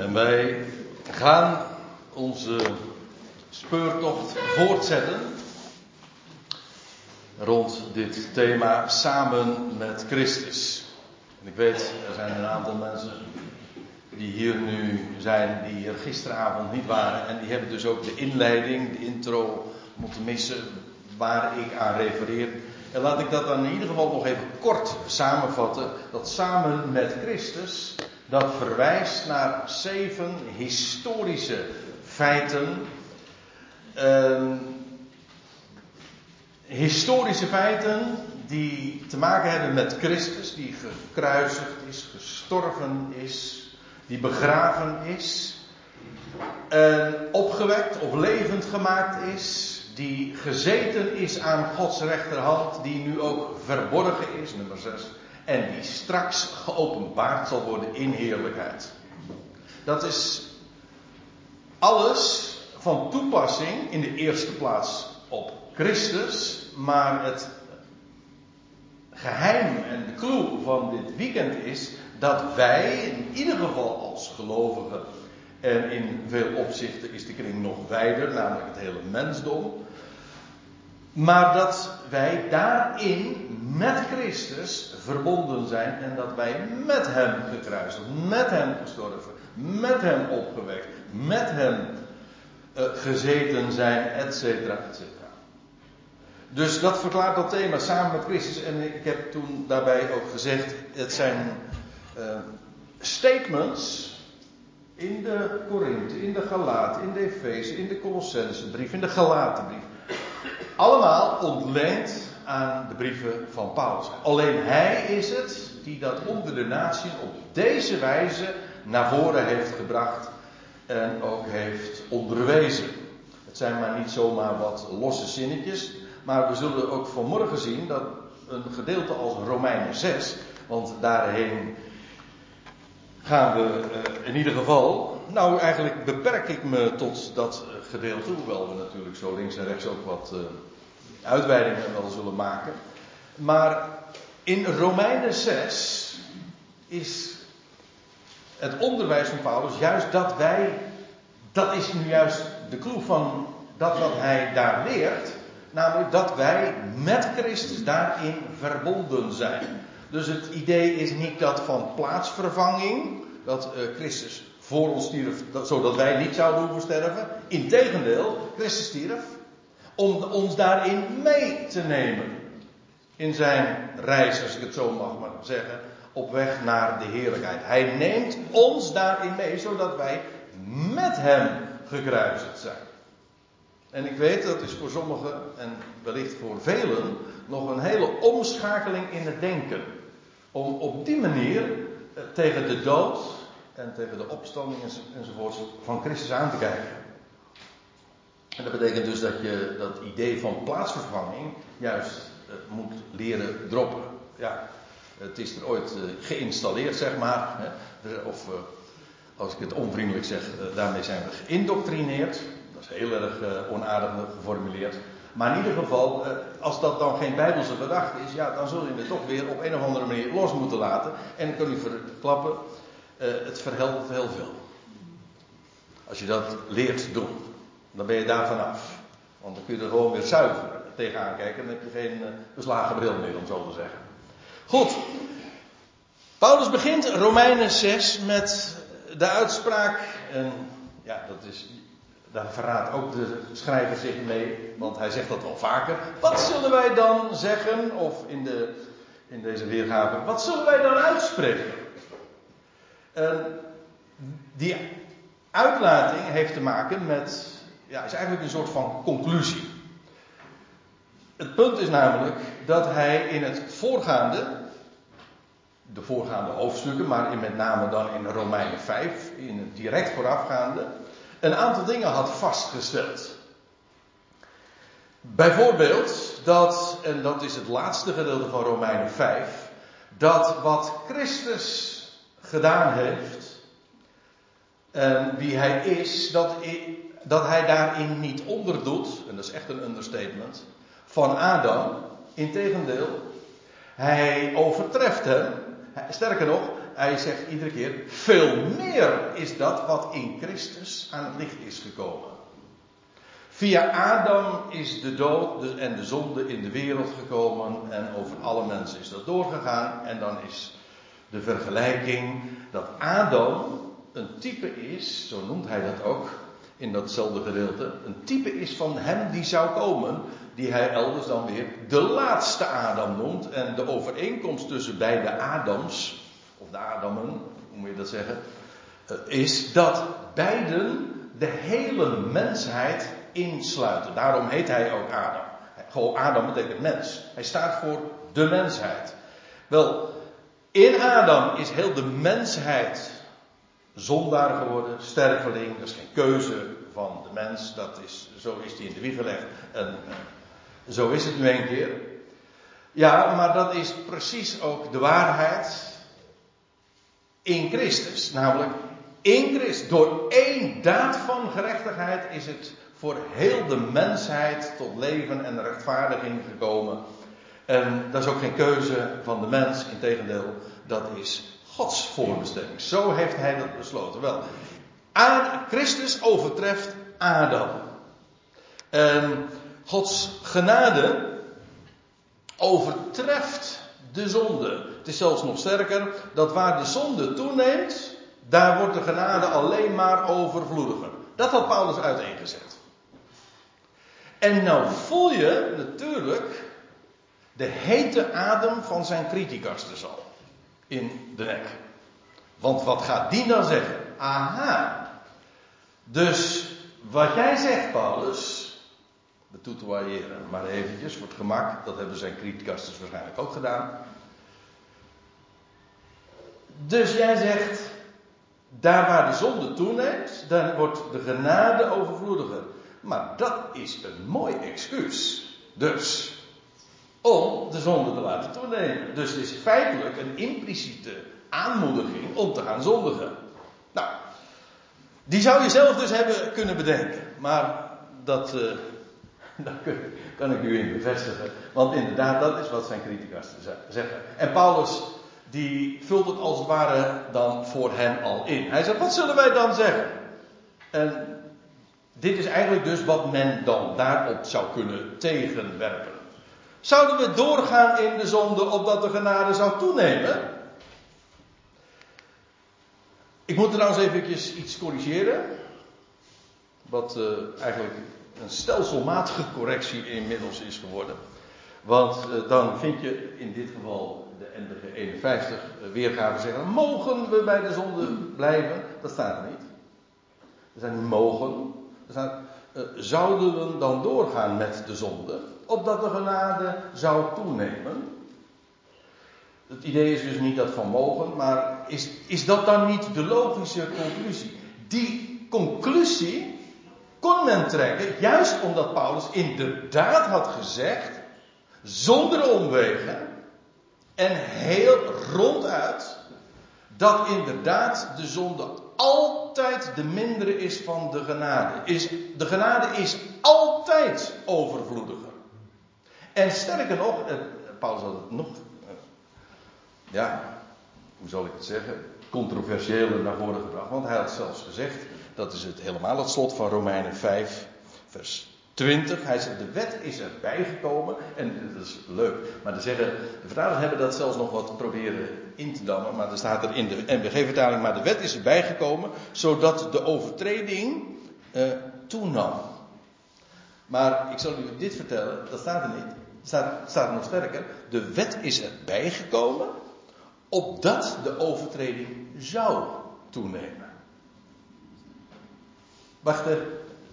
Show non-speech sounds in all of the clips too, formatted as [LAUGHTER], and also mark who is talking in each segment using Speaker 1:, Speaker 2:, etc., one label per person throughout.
Speaker 1: En wij gaan onze speurtocht voortzetten rond dit thema samen met Christus. En ik weet, er zijn een aantal mensen die hier nu zijn, die er gisteravond niet waren. En die hebben dus ook de inleiding, de intro moeten missen waar ik aan refereer. En laat ik dat dan in ieder geval nog even kort samenvatten. Dat samen met Christus, dat verwijst naar zeven historische feiten. Ehm, historische feiten die te maken hebben met Christus, die gekruisigd is, gestorven is, die begraven is, en opgewekt of levend gemaakt is, die gezeten is aan Gods rechterhand, die nu ook verborgen is, nummer 6, en die straks geopenbaard zal worden in heerlijkheid. Dat is alles van toepassing in de eerste plaats op Christus, maar het geheim en de clue van dit weekend is dat wij, in ieder geval als gelovigen, en in veel opzichten is de kring nog wijder, namelijk het hele mensdom. Maar dat wij daarin met Christus verbonden zijn en dat wij met Hem gekruisigd, met Hem gestorven, met Hem opgewekt, met Hem uh, gezeten zijn, et cetera, et cetera. Dus dat verklaart dat thema samen met Christus. En ik heb toen daarbij ook gezegd, het zijn uh, statements in de Korinthe, in de Galaten, in de Efeze, in de Colossensebrief, in de Galatenbrief. Allemaal ontleend aan de brieven van Paulus. Alleen hij is het die dat onder de natie op deze wijze naar voren heeft gebracht en ook heeft onderwezen. Het zijn maar niet zomaar wat losse zinnetjes, maar we zullen ook vanmorgen zien dat een gedeelte als Romeinen 6, want daarheen gaan we uh, in ieder geval. Nou, eigenlijk beperk ik me tot dat uh, gedeelte, hoewel we natuurlijk zo links en rechts ook wat uh, uitweidingen wel zullen maken. Maar in Romeinen 6 is het onderwijs van Paulus juist dat wij, dat is nu juist de clue van dat wat hij daar leert, namelijk dat wij met Christus daarin verbonden zijn. Dus het idee is niet dat van plaatsvervanging, dat uh, Christus voor ons stierf, dat, zodat wij niet zouden hoeven sterven. Integendeel, Christus stierf om ons daarin mee te nemen. In zijn reis, als ik het zo mag maar zeggen, op weg naar de heerlijkheid. Hij neemt ons daarin mee, zodat wij met hem gekruisigd zijn. En ik weet, dat is voor sommigen en wellicht voor velen nog een hele omschakeling in het denken. Om op die manier eh, tegen de dood en tegen de opstanding enzovoorts van Christus aan te kijken. En dat betekent dus dat je dat idee van plaatsvervanging juist uh, moet leren droppen. Ja, het is er ooit uh, geïnstalleerd, zeg maar. Hè, of uh, als ik het onvriendelijk zeg, daarmee zijn we geïndoctrineerd. Dat is heel erg onaardig geformuleerd. Maar in ieder geval, als dat dan geen bijbelse gedachte is, ja, dan zul je het toch weer op een of andere manier los moeten laten. En ik kan u verklappen, het verhelpt heel veel. Als je dat leert doen. Dan ben je daar vanaf. Want dan kun je er gewoon weer zuiver tegenaan kijken. Dan heb je geen beslagen bril meer, om zo te zeggen. Goed. Paulus begint Romeinen 6 met de uitspraak. En ja, dat is. Daar verraadt ook de schrijver zich mee, want hij zegt dat wel vaker. Wat zullen wij dan zeggen, of in, de, in deze weergave, wat zullen wij dan uitspreken? En die uitlating heeft te maken met ja, is eigenlijk een soort van conclusie. Het punt is namelijk dat hij in het voorgaande, de voorgaande hoofdstukken, maar in met name dan in Romeinen 5, in het direct voorafgaande, een aantal dingen had vastgesteld. Bijvoorbeeld dat, en dat is het laatste gedeelte van Romeinen 5, dat wat Christus gedaan heeft en wie hij is, dat dat hij daarin niet onderdoet, en dat is echt een understatement, van Adam. Integendeel, hij overtreft hem. Sterker nog, hij zegt iedere keer, veel meer is dat wat in Christus aan het licht is gekomen. Via Adam is de dood en de zonde in de wereld gekomen en over alle mensen is dat doorgegaan. En dan is de vergelijking dat Adam een type is, zo noemt hij dat ook in datzelfde gedeelte, een type is van hem die zou komen, die hij elders dan weer de laatste Adam noemt. En de overeenkomst tussen beide Adams, of de Adamen, hoe moet je dat zeggen, eh, is dat beiden de hele mensheid insluiten. Daarom heet hij ook Adam. Gewoon Adam betekent mens. Hij staat voor de mensheid. Wel, in Adam is heel de mensheid zondaar geworden, sterveling. Dat is geen keuze van de mens. Dat is, zo is die in de wieg gelegd. En zo is het nu een keer. Ja, maar dat is precies ook de waarheid in Christus. Namelijk, in Christus, door één daad van gerechtigheid is het voor heel de mensheid tot leven en rechtvaardiging gekomen. En dat is ook geen keuze van de mens, integendeel, dat is Gods voorbestemming. Zo heeft hij dat besloten. Wel, Christus overtreft Adam. En Gods genade overtreft de zonde. Het is zelfs nog sterker dat waar de zonde toeneemt, daar wordt de genade alleen maar overvloediger. Dat had Paulus uiteengezet. En nou voel je natuurlijk de hete adem van zijn criticaster al in de nek. Want wat gaat die dan zeggen? Aha. Dus wat jij zegt, Paulus, de toetuariëren, maar eventjes voor het gemak, dat hebben zijn criticasters waarschijnlijk ook gedaan. Dus jij zegt, daar waar de zonde toeneemt, dan wordt de genade overvloediger. Maar dat is een mooi excuus. Dus, om de zonde te laten toenemen. Dus het is feitelijk een impliciete aanmoediging om te gaan zondigen. Nou, die zou je zelf dus hebben kunnen bedenken. Maar dat, uh, [LAUGHS] dat kan ik u in bevestigen. Want inderdaad, dat is wat zijn criticas zeggen. En Paulus, die vult het als het ware dan voor hen al in. Hij zegt, wat zullen wij dan zeggen? En dit is eigenlijk dus wat men dan daarop zou kunnen tegenwerpen. Zouden we doorgaan in de zonde opdat de genade zou toenemen? Ik moet trouwens eventjes iets corrigeren. Wat uh, eigenlijk een stelselmatige correctie inmiddels is geworden. Want uh, dan vind je in dit geval de NDG 51 uh, weergave zeggen: mogen we bij de zonde blijven? Dat staat er niet. Er zijn niet mogen, uh, zouden we dan doorgaan met de zonde, opdat de genade zou toenemen? Het idee is dus niet dat van mogen, maar is, is dat dan niet de logische conclusie? Die conclusie kon men trekken, juist omdat Paulus inderdaad had gezegd, zonder omwegen en heel ronduit, dat inderdaad de zonde altijd de mindere is van de genade. Is, de genade is altijd overvloediger. En sterker nog, eh, Paulus had het nog, eh, ja, hoe zal ik het zeggen, controversiëler naar voren gebracht. Want hij had zelfs gezegd, dat is het helemaal het slot van Romeinen 5, vers 20. Hij zegt, de wet is erbij gekomen. En dat is leuk. Maar de, zeggen, de vertalers hebben dat zelfs nog wat proberen in te dammen. Maar er staat er in de NBG-vertaling, maar de wet is erbij gekomen. Zodat de overtreding uh, toenam. Maar ik zal u dit vertellen, dat staat er niet. Staat, staat nog sterker. De wet is erbij gekomen. Opdat de overtreding zou toenemen. Wacht even.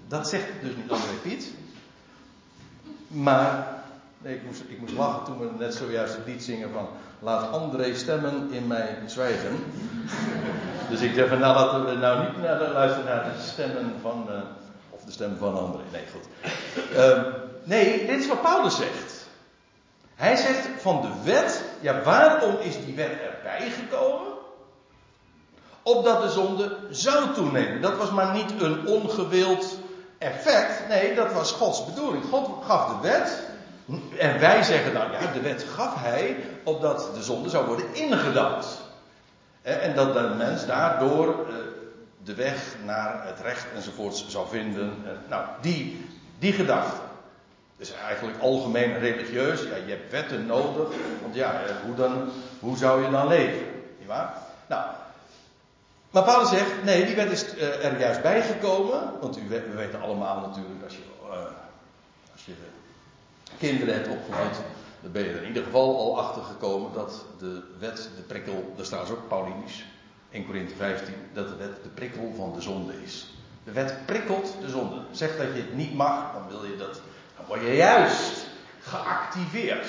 Speaker 1: Dat zegt dus niet André Piet. Maar, nee, ik moest, ik moest lachen toen we net zojuist het lied zingen van Laat André stemmen in mijn zwijgen. [LAUGHS] dus ik dacht van nou laten we nou niet naar de, luisteren naar de stemmen van, of de stem van André. Nee, goed. Uh, nee, dit is wat Paulus zegt. Hij zegt van de wet, ja waarom is die wet erbij gekomen? Opdat de zonde zou toenemen. Dat was maar niet een ongewild effect. Nee, dat was Gods bedoeling. God gaf de wet. En wij zeggen dan, ja, de wet gaf hij opdat de zonde zou worden ingedampt. En dat de mens daardoor de weg naar het recht enzovoorts zou vinden. Nou, die, die gedachte. Dus eigenlijk algemeen religieus. Ja, je hebt wetten nodig. Want ja, hoe, dan, hoe zou je dan leven? Niet? Nou. Maar Paulus zegt, nee, die wet is er juist bijgekomen. Want u, we weten allemaal natuurlijk, als je, als je kinderen hebt opgevoed, dan ben je er in ieder geval al achter gekomen dat de wet, de prikkel, daar staat ook Paulinisch, 1 Korinthe 15, dat de wet de prikkel van de zonde is. De wet prikkelt de zonde. Zegt dat je het niet mag, dan wil je dat, dan word je juist geactiveerd.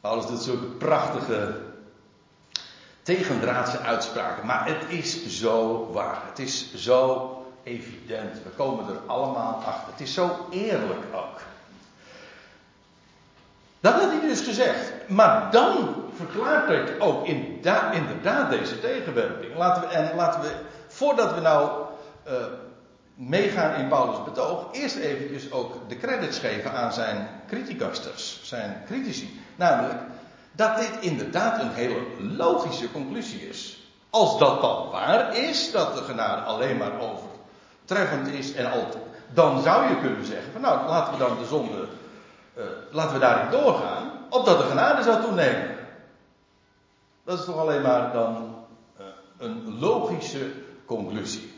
Speaker 1: Paulus doet zulke prachtige tegendraadse uitspraken, maar het is zo waar. Het is zo evident. We komen er allemaal achter. Het is zo eerlijk ook. Dat had hij dus gezegd. Maar dan verklaart hij ook inderdaad deze tegenwerping. Laten we, en laten we, voordat we nou uh, meegaan in Paulus' betoog, eerst eventjes ook de credits geven aan zijn criticasters, zijn critici. Namelijk, dat dit inderdaad een hele logische conclusie is. Als dat dan waar is, dat de genade alleen maar overtreffend is en al, dan zou je kunnen zeggen van nou, laten we dan de zonde uh, laten we daarin doorgaan, opdat de genade zou toenemen. Dat is toch alleen maar dan uh, een logische conclusie.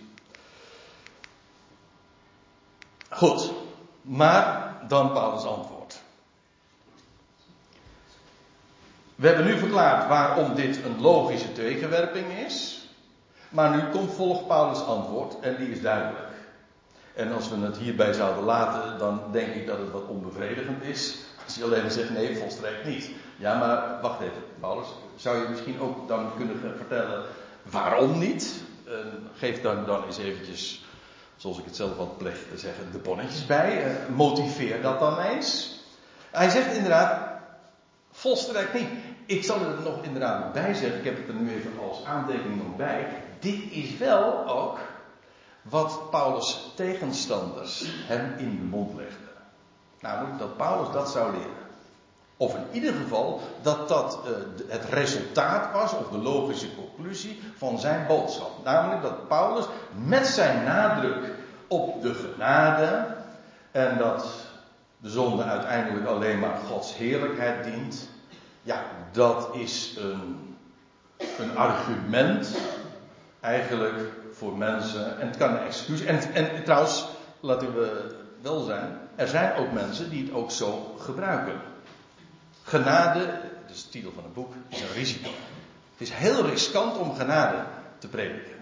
Speaker 1: Goed, maar dan Paulus' antwoord. We hebben nu verklaard waarom dit een logische tegenwerping is. Maar nu komt volgt Paulus' antwoord en die is duidelijk. En als we het hierbij zouden laten, dan denk ik dat het wat onbevredigend is. Als je alleen zegt nee, volstrekt niet. Ja, maar wacht even, Paulus. Zou je misschien ook dan kunnen vertellen waarom niet? Geef dan, dan eens eventjes, zoals ik het zelf al pleeg te zeggen, de bonnetjes bij. Uh, motiveer dat dan eens. Hij zegt inderdaad, volstrekt niet. Ik zal er nog inderdaad bij zeggen, ik heb het er nu even als aantekening nog bij. Dit is wel ook wat Paulus' tegenstanders hem in de mond legden. Namelijk dat Paulus dat zou leren. Of in ieder geval dat dat uh, het resultaat was, of de logische conclusie van zijn boodschap. Namelijk dat Paulus met zijn nadruk op de genade en dat de zonde uiteindelijk alleen maar Gods heerlijkheid dient. Ja, dat is een, een argument eigenlijk voor mensen. En het kan een excuus. En, en trouwens, laten we wel zijn. Er zijn ook mensen die het ook zo gebruiken. Genade, dat is de titel van het boek, is een risico. Het is heel riskant om genade te prediken.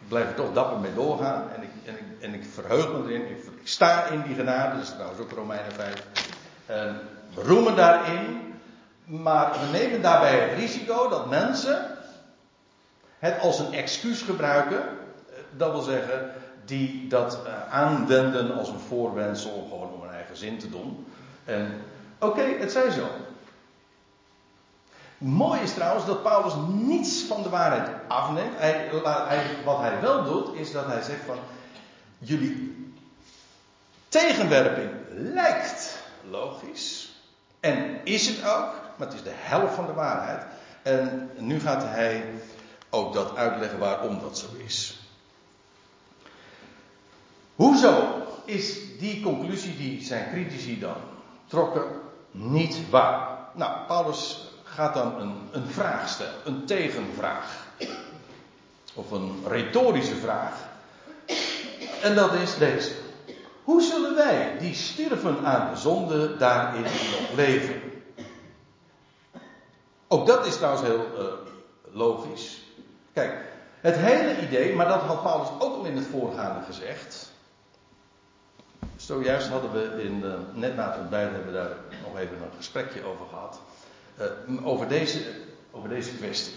Speaker 1: Ik blijf er toch dapper mee doorgaan. En ik, en ik, en ik verheug me erin. Ik, sta in die genade. Dat is trouwens ook Romeinen 5. En we roemen daarin. Maar we nemen daarbij het risico dat mensen het als een excuus gebruiken. Eh, dat wil zeggen, die dat uh, aanwenden als een voorwendsel om gewoon om hun eigen zin te doen. En oké, het zij zo. Mooi is trouwens dat Paulus niets van de waarheid afneemt. Hij, hij, wat hij wel doet, is dat hij zegt van jullie tegenwerping lijkt logisch. En is het ook, maar het is de helft van de waarheid. En nu gaat hij ook dat uitleggen waarom dat zo is. Hoezo is die conclusie die zijn critici dan trokken niet waar? Nou, Paulus gaat dan een, een vraag stellen, een tegenvraag. Of een retorische vraag. En dat is deze. Hoe zullen wij, die sterven aan de zonde, daarin nog leven? Ook dat is trouwens heel uh, logisch. Kijk, het hele idee, maar dat had Paulus ook al in het voorgaande gezegd. Zojuist hadden we in, uh, net na het ontbijt hebben we daar nog even een gesprekje over gehad. Uh, over, deze, over deze kwestie.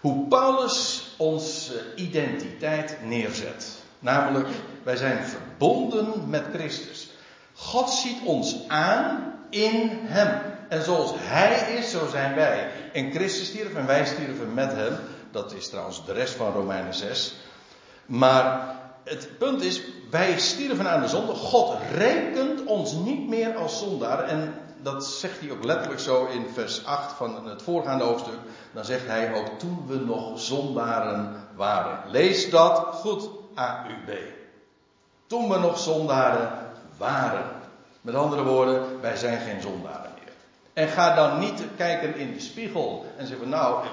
Speaker 1: Hoe Paulus onze identiteit neerzet. Namelijk, wij zijn verbonden met Christus. God ziet ons aan in Hem. En zoals Hij is, zo zijn wij. En Christus stierf en wij stierven met Hem. Dat is trouwens de rest van Romeinen 6. Maar het punt is, wij stierven aan de zonde. God rekent ons niet meer als zondaar. En dat zegt hij ook letterlijk zo in vers 8 van het voorgaande hoofdstuk, dan zegt hij ook toen we nog zondaren waren. Lees dat goed, AUB. Toen we nog zondaren waren. Met andere woorden, wij zijn geen zondaren meer. En ga dan niet kijken in de spiegel en zeggen nou,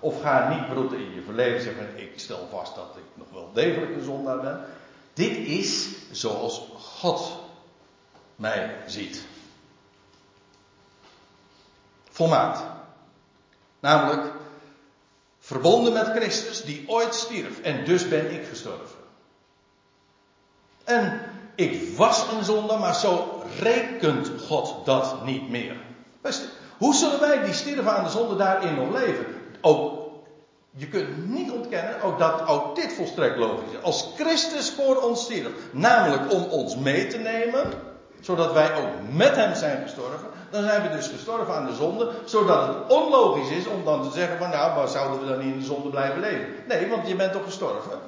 Speaker 1: of ga niet broeden in je verleden zeggen ik stel vast dat ik nog wel degelijk een zondaar ben. Dit is zoals God mij ziet. Volmaakt. Namelijk verbonden met Christus die ooit stierf en dus ben ik gestorven. En ik was een zondaar, maar zo rekent God dat niet meer. hoe zullen wij die stierven aan de zonde daarin nog leven? Ook, je kunt niet ontkennen ook dat ook dit volstrekt logisch is. Als Christus voor ons stierf, namelijk om ons mee te nemen, zodat wij ook met hem zijn gestorven, dan zijn we dus gestorven aan de zonde, zodat het onlogisch is om dan te zeggen van nou, maar zouden we dan niet in de zonde blijven leven? Nee, want je bent toch gestorven?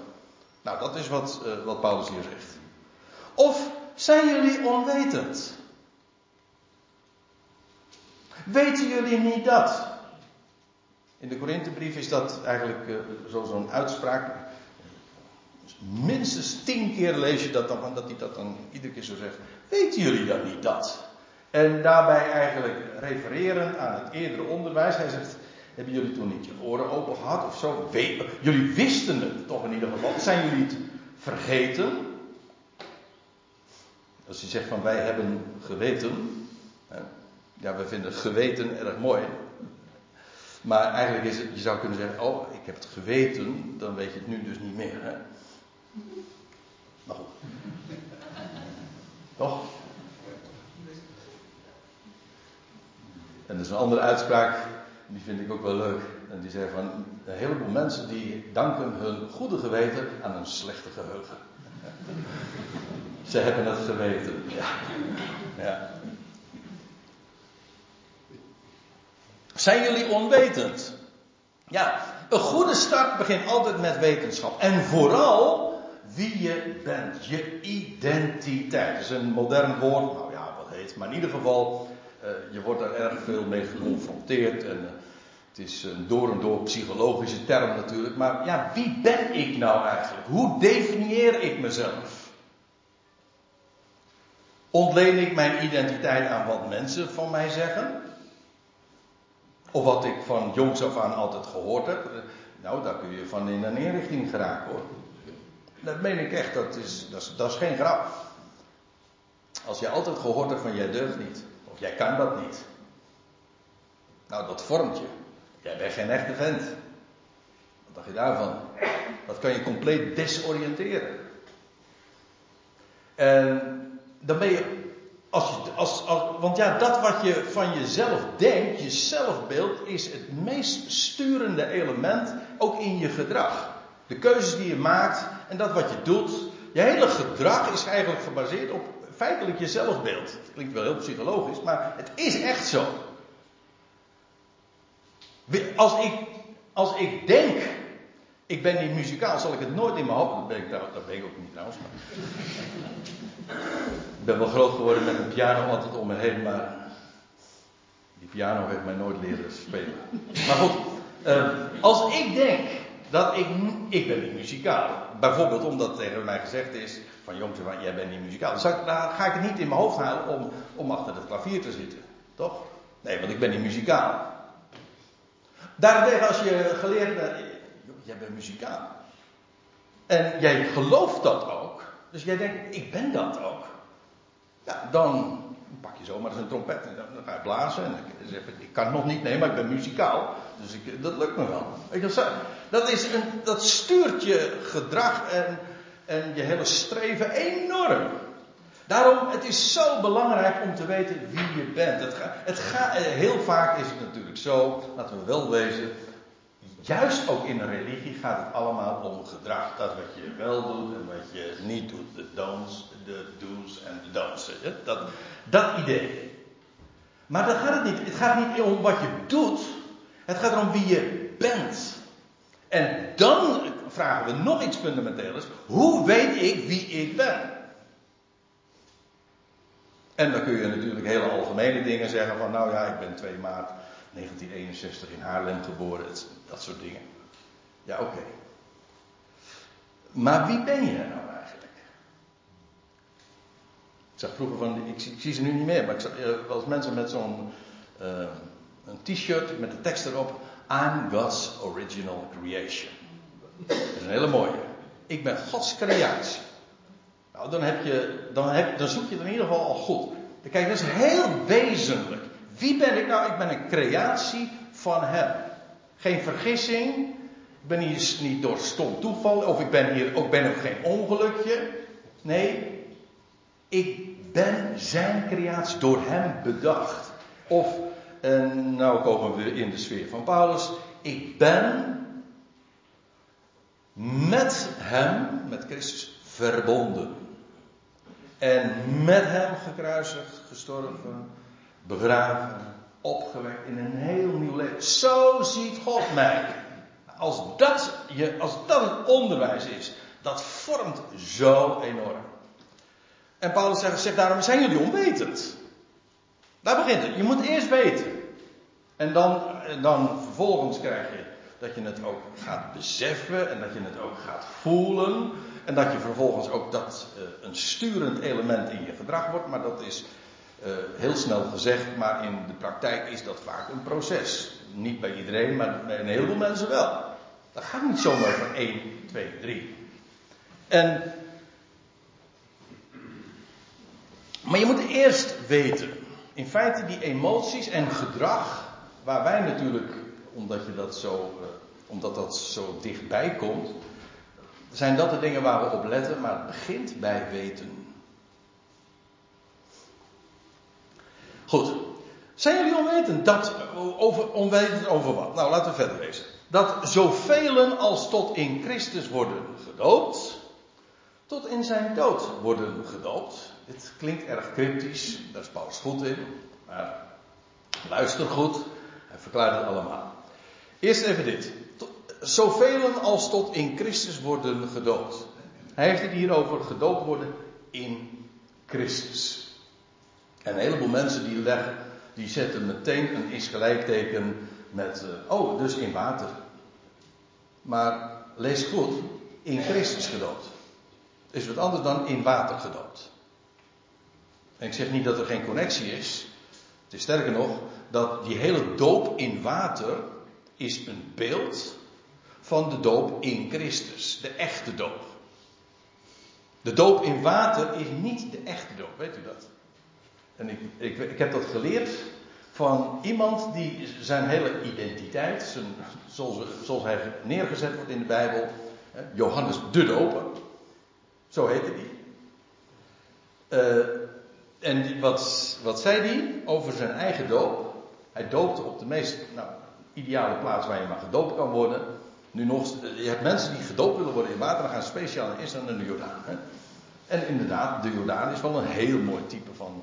Speaker 1: Nou, dat is wat, uh, wat Paulus hier zegt. Of zijn jullie onwetend? Weten jullie niet dat? In de Korinthebrief is dat eigenlijk uh, zo'n uitspraak. Minstens tien keer lees je dat dan, dat hij dat dan iedere keer zo zegt. Weten jullie dan niet dat? En daarbij eigenlijk refereren aan het eerdere onderwijs. Hij zegt, hebben jullie toen niet je oren open gehad of zo? jullie wisten het toch in ieder geval. Zijn jullie het vergeten? Als hij zegt van wij hebben geweten. Ja, we vinden geweten erg mooi. Maar eigenlijk is het, je zou kunnen zeggen, oh, ik heb het geweten, dan weet je het nu dus niet meer. Hè? Maar goed. Toch? En dat is een andere uitspraak, die vind ik ook wel leuk. En die zegt van, een heleboel mensen die danken hun goede geweten aan een slechte geheugen. Ze hebben het geweten. Ja. ja. Zijn jullie onwetend? Ja, een goede start begint altijd met wetenschap. En vooral wie je bent. Je identiteit. Dat is een modern woord. Nou ja, wat heet. Maar in ieder geval, uh, je wordt daar erg veel mee geconfronteerd. En uh, het is een door en door psychologische term natuurlijk. Maar ja, wie ben ik nou eigenlijk? Hoe definieer ik mezelf? Ontleen ik mijn identiteit aan wat mensen van mij zeggen? Of wat ik van jongs af aan altijd gehoord heb? Nou, daar kun je van in een inrichting geraken hoor. Dat meen ik echt, dat is, dat is, dat is geen grap. Als je altijd gehoord hebt van jij durft niet, of jij kan dat niet. Nou, dat vormt je. Jij bent geen echte vent. Wat dacht je daarvan? Dat kan je compleet desoriënteren. En dan ben je. Als je als, want ja, dat wat je van jezelf denkt, je zelfbeeld, is het meest sturende element ook in je gedrag. De keuzes die je maakt en dat wat je doet. Je hele gedrag is eigenlijk gebaseerd op feitelijk je zelfbeeld. Klinkt wel heel psychologisch, maar het is echt zo. Als ik, als ik denk, ik ben niet muzikaal, zal ik het nooit in mijn hoofd. Dat ben ik, dat ben ik ook niet trouwens. Ik ben wel groot geworden met een piano altijd om me heen, maar die piano heeft mij nooit leren spelen. Maar goed, uh, als ik denk dat ik, ik ben niet muzikaal, bijvoorbeeld omdat tegen mij gezegd is van jongens, jij bent niet muzikaal, dan, ik, dan ga ik het niet in mijn hoofd halen om, om achter het klavier te zitten, toch? Nee, want ik ben niet muzikaal. Daarentegen, als je geleerd bent, jij bent muzikaal. En jij gelooft dat ook. Dus jij denkt, ik ben dat ook. Ja, dan pak je zomaar een trompet en dan, ga je blazen. En dan zeg ik, kan het nog niet nemen, maar ik ben muzikaal. Dus ik, dat lukt me wel. Dat, is een, dat stuurt je gedrag en, en je hele streven enorm. Daarom, het is zo belangrijk om te weten wie je bent. Het, het gaat, heel vaak is het natuurlijk zo, laten we wel wezen, Juist ook in een religie gaat het allemaal om gedrag. Dat wat je wel doet en wat je niet doet. De don'ts, de do's en de don'ts. Dat, dat idee. Maar dan gaat het niet. Het gaat niet om wat je doet. Het gaat erom wie je bent. En dan vragen we nog iets fundamenteels. Hoe weet ik wie ik ben? En dan kun je natuurlijk hele algemene dingen zeggen van nou ja, ik ben 2 maart 1961 in Haarlem geboren, dat soort dingen. Ja, oké. Maar wie ben je nou eigenlijk? Ik zag vroeger van, ik, ik zie ze nu niet meer, maar ik zag eh, wel eens mensen met zo'n uh, t-shirt met de tekst erop, I'm God's original creation. Dat is een hele mooie. Ik ben Gods creatie. Nou, dan, heb je, dan, heb, dan zoek je in ieder geval al goed. Kijk, dat is heel wezenlijk. Wie ben ik nou? Ik ben een creatie van Hem. Geen vergissing. Ik ben hier niet door stom toeval. Of ik ben hier ook, ben geen ongelukje. Nee, ik ben zijn creatie door hem bedacht. Of, en nou komen we in de sfeer van Paulus. Ik ben met hem, met Christus, verbonden. En met hem gekruisigd, gestorven, begraven, opgewekt in een heel nieuw leven. Zo ziet God mij. Als dat, je, als dat het onderwijs is, dat vormt zo enorm. En Paulus zegt, zegt daarom zijn jullie onwetend. Daar begint het. Je moet eerst weten. En dan, dan vervolgens krijg je dat je het ook gaat beseffen en dat je het ook gaat voelen. En dat je vervolgens ook dat uh, een sturend element in je gedrag wordt. Maar dat is uh, heel snel gezegd, maar in de praktijk is dat vaak een proces. Niet bij iedereen, maar bij een heleboel mensen wel. Dat gaat niet zomaar van 1, 2, 3. En Maar je moet eerst weten. In feite die emoties en gedrag, waar wij natuurlijk, omdat, je dat zo, uh, omdat dat zo dichtbij komt, zijn dat de dingen waar we op letten, maar het begint bij weten. Goed. Zijn jullie onwetend dat, over, onwetend over wat? Nou, laten we verder lezen. Dat zoveel als tot in Christus worden gedoopt, tot in zijn dood worden gedoopt. Dit klinkt erg cryptisch, daar is Paulus goed in. Maar luister goed, hij verklaart het allemaal. Eerst even dit. Zoveel als tot in Christus worden gedoopt. Hij heeft het hier over gedoopt worden in Christus. En een heleboel mensen die leggen, die zetten meteen een is gelijkteken met, uh, oh, dus in water. Maar lees goed, in Christus gedoopt. Is wat anders dan in water gedoopt. En ik zeg niet dat er geen connectie is. Het is sterker nog, dat die hele doop in water is een beeld van de doop in Christus. De echte doop. De doop in water is niet de echte doop, weet u dat? En ik, ik, heb dat geleerd van iemand die zijn hele identiteit, zijn, zoals, hij neergezet wordt in de Bijbel, Johannes de Doper, zo heette die. Uh, en wat, wat zei hij over zijn eigen doop? Hij doopte op de meest nou, ideale plaats waar je maar gedoopt kan worden. Nu nog, je hebt mensen die gedoopt willen worden in water, dan gaan speciaal naar Israël en de Jordaan. Hè? En inderdaad, de Jordaan is wel een heel mooi type van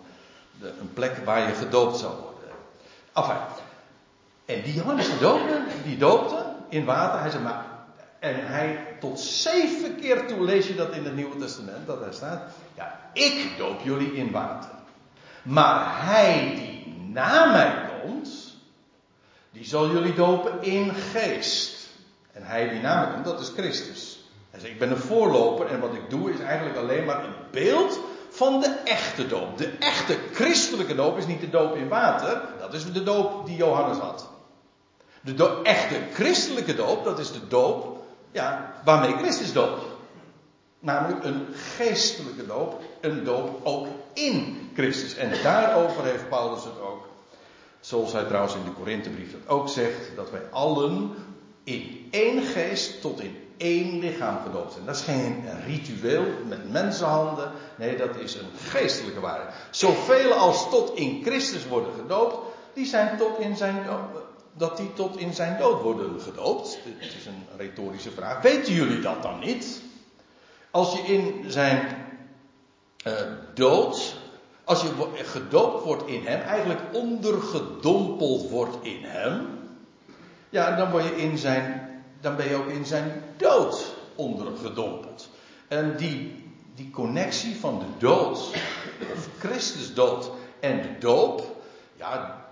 Speaker 1: een plek waar je gedoopt zou worden. Enfin. En die Johannes gedoopte, die doopte in water. Hij zei maar, en hij tot zeven keer toe lees je dat in het Nieuwe Testament, dat er staat, ja, ik doop jullie in water. Maar hij die na mij komt, die zal jullie dopen in geest. En hij die na mij komt, dat is Christus. Hij zegt, ik ben een voorloper en wat ik doe is eigenlijk alleen maar een beeld van de echte doop. De echte christelijke doop is niet de doop in water, dat is de doop die Johannes had. De echte christelijke doop, dat is de doop ja, waarmee Christus doopt. Namelijk een geestelijke doop, een doop ook in Christus. En daarover heeft Paulus het ook. Zoals hij trouwens in de Korinthebrief dat ook zegt, dat wij allen in één geest tot in één lichaam gedoopt zijn. Dat is geen ritueel met mensenhanden. Nee, dat is een geestelijke waarheid. Zoveel als tot in Christus worden gedoopt, die zijn tot in zijn dat die tot in zijn dood worden gedoopt. Dit is een retorische vraag. Weten jullie dat dan niet? Als je in zijn uh, dood, als je gedoopt wordt in hem, eigenlijk ondergedompeld wordt in hem, ja, dan, word je in zijn, dan ben je ook in zijn dood ondergedompeld. En die, die connectie van de dood, of Christus dood en de doop, ja,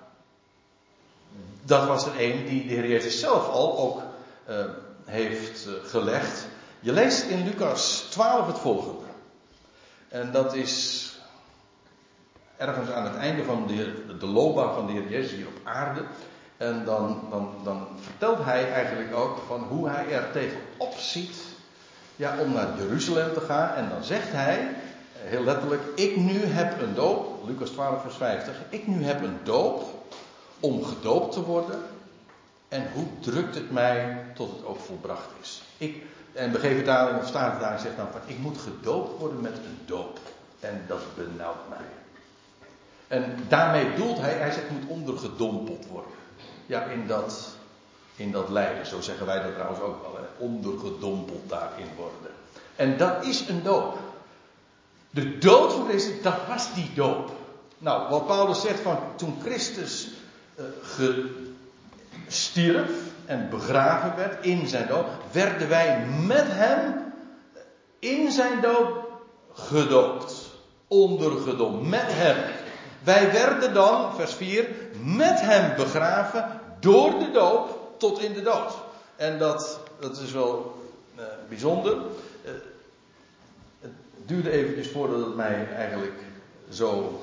Speaker 1: dat was er een die de Heer Jezus zelf al ook uh, heeft uh, gelegd. Je leest in Lucas 12 het volgende. En dat is ergens aan het einde van de, de loopbaan van de Heer Jezus hier op aarde. En dan, dan, dan vertelt hij eigenlijk ook van hoe hij er tegenop ziet ja, om naar Jeruzalem te gaan. En dan zegt hij, heel letterlijk, ik nu heb een doop, Lucas 12 vers 50, ik nu heb een doop om gedoopt te worden. En hoe drukt het mij tot het ook volbracht is. Ik, en begevertaling of statenvertaling zegt dan van, ik moet gedoopt worden met een doop. En dat benauwt mij. En daarmee doelt hij, hij zegt, moet ondergedompeld worden. Ja, in dat, in dat lijden. Zo zeggen wij dat trouwens ook wel. Ondergedompeld daarin worden. En dat is een doop. De dood van Christus, dat was die doop. Nou, wat Paulus zegt van toen Christus uh, stierf en begraven werd in zijn dood, werden wij met hem in zijn dood gedoopt. Ondergedompeld. Met hem. Wij werden dan, vers 4, met hem begraven door de doop tot in de dood. En dat, dat is wel uh, bijzonder. Uh, het duurde eventjes voordat het mij eigenlijk zo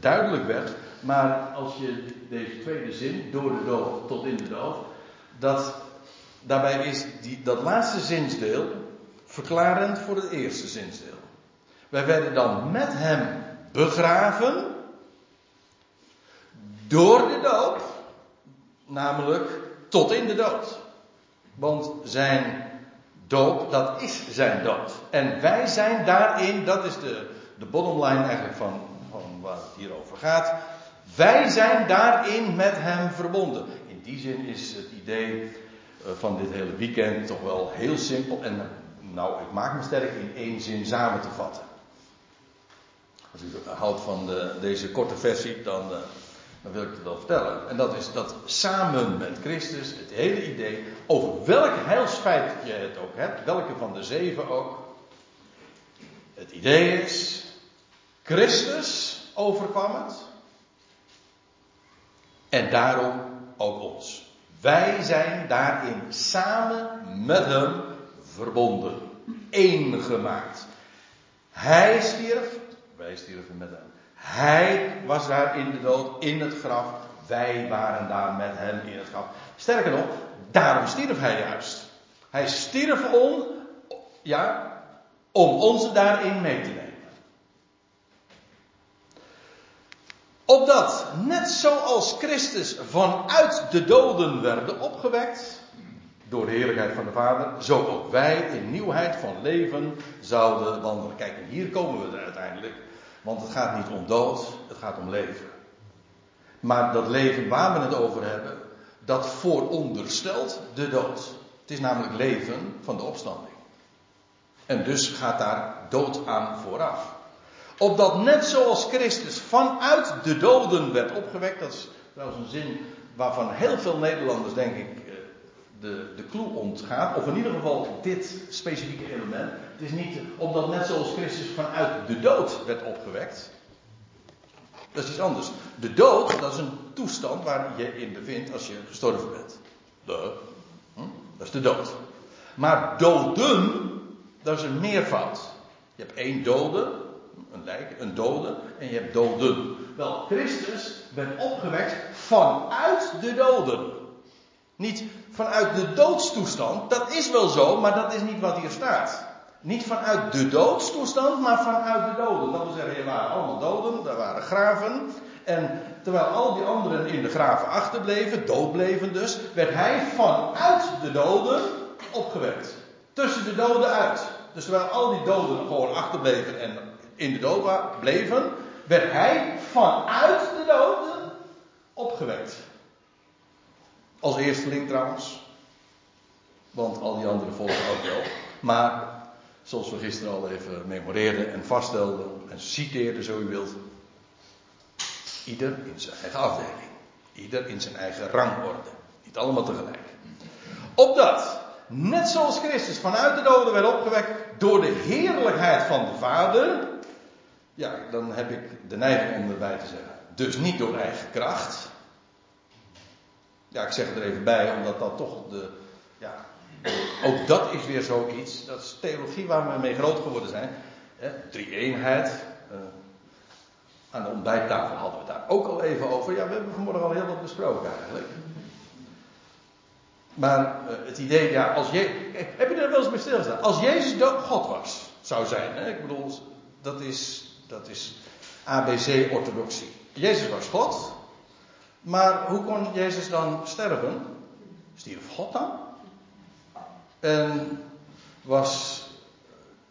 Speaker 1: duidelijk werd. Maar als je deze tweede zin, door de dood tot in de dood, dat, daarbij is die, dat laatste zinsdeel verklarend voor het eerste zinsdeel. Wij werden dan met hem begraven door de dood, namelijk tot in de dood. Want zijn doop, dat is zijn dood. En wij zijn daarin, dat is de, de bottom line eigenlijk van, van waar het hier over gaat. Wij zijn daarin met hem verbonden. In die zin is het idee eh, van dit hele weekend toch wel heel simpel. En nou, ik maak me sterk in één zin samen te vatten. Als u houdt van de, deze korte versie, dan, uh, dan wil ik het wel vertellen. En dat is dat samen met Christus, het hele idee, over welk heilsfeit je het ook hebt, welke van de zeven ook. Het idee is, Christus overkwam het. En daarom ook ons. Wij zijn daarin samen met hem verbonden. Eén gemaakt. Hij stierf, wij stierven met hem. Hij was daar in de dood, in het graf. Wij waren daar met hem in het graf. Sterker nog, daarom stierf hij juist. Hij stierf om, ja, om ons daarin mee te nemen. Opdat, net zoals Christus vanuit de doden werden opgewekt, door de heerlijkheid van de Vader, zo ook wij in nieuwheid van leven zouden wandelen. Kijk, en hier komen we er uiteindelijk. Want het gaat niet om dood, het gaat om leven. Maar dat leven waar we het over hebben, dat vooronderstelt de dood. Het is namelijk leven van de opstanding. En dus gaat daar dood aan vooraf. Opdat net zoals Christus vanuit de doden werd opgewekt, dat is trouwens een zin waarvan heel veel Nederlanders denk ik eh, de, de clue ontgaat, of in ieder geval dit specifieke element. Het is niet opdat net zoals Christus vanuit de dood werd opgewekt. Dat is iets anders. De dood, dat is een toestand waar je in bevindt als je gestorven bent. De, hm? Dat is de dood. Maar doden, dat is een meervoud. Je hebt één dode, een lijk, een dode, en je hebt doden. Wel, Christus werd opgewekt vanuit de doden. Niet vanuit de doodstoestand, dat is wel zo, maar dat is niet wat hier staat. Niet vanuit de doodstoestand, maar vanuit de doden. Dat wil zeggen, er waren allemaal doden, er waren graven. En terwijl al die anderen in de graven achterbleven, dood bleven dus, werd hij vanuit de doden opgewekt. Tussen de doden uit. Dus terwijl al die doden gewoon achterbleven en in de dood bleven, werd hij vanuit de doden opgewekt. Als eersteling trouwens. Want al die anderen volgen ook wel. Maar, zoals we gisteren al even memoreerden en vaststelden en citeerden, zo u wilt. Ieder in zijn eigen afdeling. Ieder in zijn eigen rangorde. Niet allemaal tegelijk. Opdat, net zoals Christus vanuit de doden werd opgewekt door de heerlijkheid van de Vader. Ja, dan heb ik de neiging om erbij te zeggen. Dus niet door eigen kracht. Ja, ik zeg er even bij, omdat dat toch de. Ook dat is weer zoiets. Dat is theologie waar we mee groot geworden zijn. Drie-eenheid. Uh, aan de ontbijttafel hadden we het daar ook al even over. Ja, we hebben vanmorgen al heel wat besproken eigenlijk. Maar uh, het idee, ja, als je, heb je er wel eens bij stilgestaan? Als Jezus God was, zou zijn, hè? ik bedoel, dat is, dat is ABC-orthodoxie. Jezus was God, maar hoe kon Jezus dan sterven? Stierf God dan? En was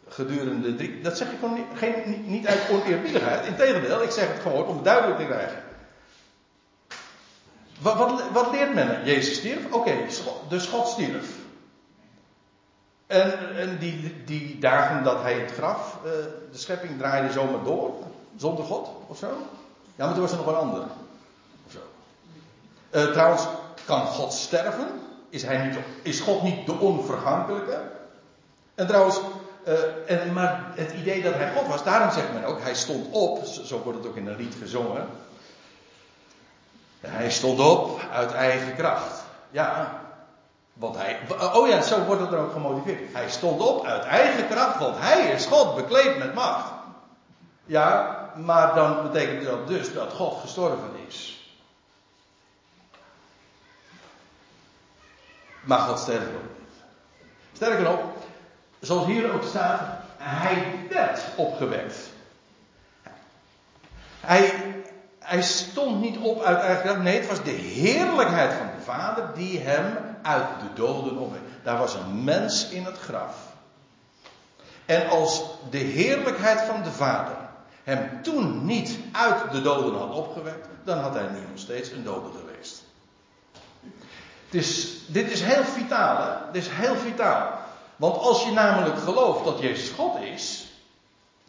Speaker 1: gedurende drie. Dat zeg ik gewoon niet, geen, niet uit oneerbiedigheid. Integendeel, ik zeg het gewoon om het duidelijk te krijgen. Wat, wat, wat leert men? Jezus stierf? Oké, dus God stierf. En, en die, die, dagen dat hij het graf, uh, de schepping draaide zomaar door, zonder God of zo. Ja, maar toen was er nog een ander. Of zo. Uh, trouwens, kan God sterven? Is, hij niet, is God niet de onvergankelijke? En trouwens, uh, en, maar het idee dat hij God was, daarom zegt men ook, hij stond op, zo wordt het ook in een lied gezongen. Hij stond op uit eigen kracht. Ja, want hij, oh ja, zo wordt het er ook gemotiveerd. Hij stond op uit eigen kracht, want hij is God, bekleed met macht. Ja, maar dan betekent dat dus dat God gestorven is. Maar God niet. Sterker nog, zoals hier ook staat, hij werd opgewekt. Hij, hij stond niet op uit eigen kracht. Nee, het was de heerlijkheid van de Vader die hem uit de doden opwekte. Daar was een mens in het graf. En als de heerlijkheid van de Vader hem toen niet uit de doden had opgewekt, dan had hij nu nog steeds een dode is, dit is heel vitaal? Dit is heel vitaal. Want als je namelijk gelooft dat Jezus God is,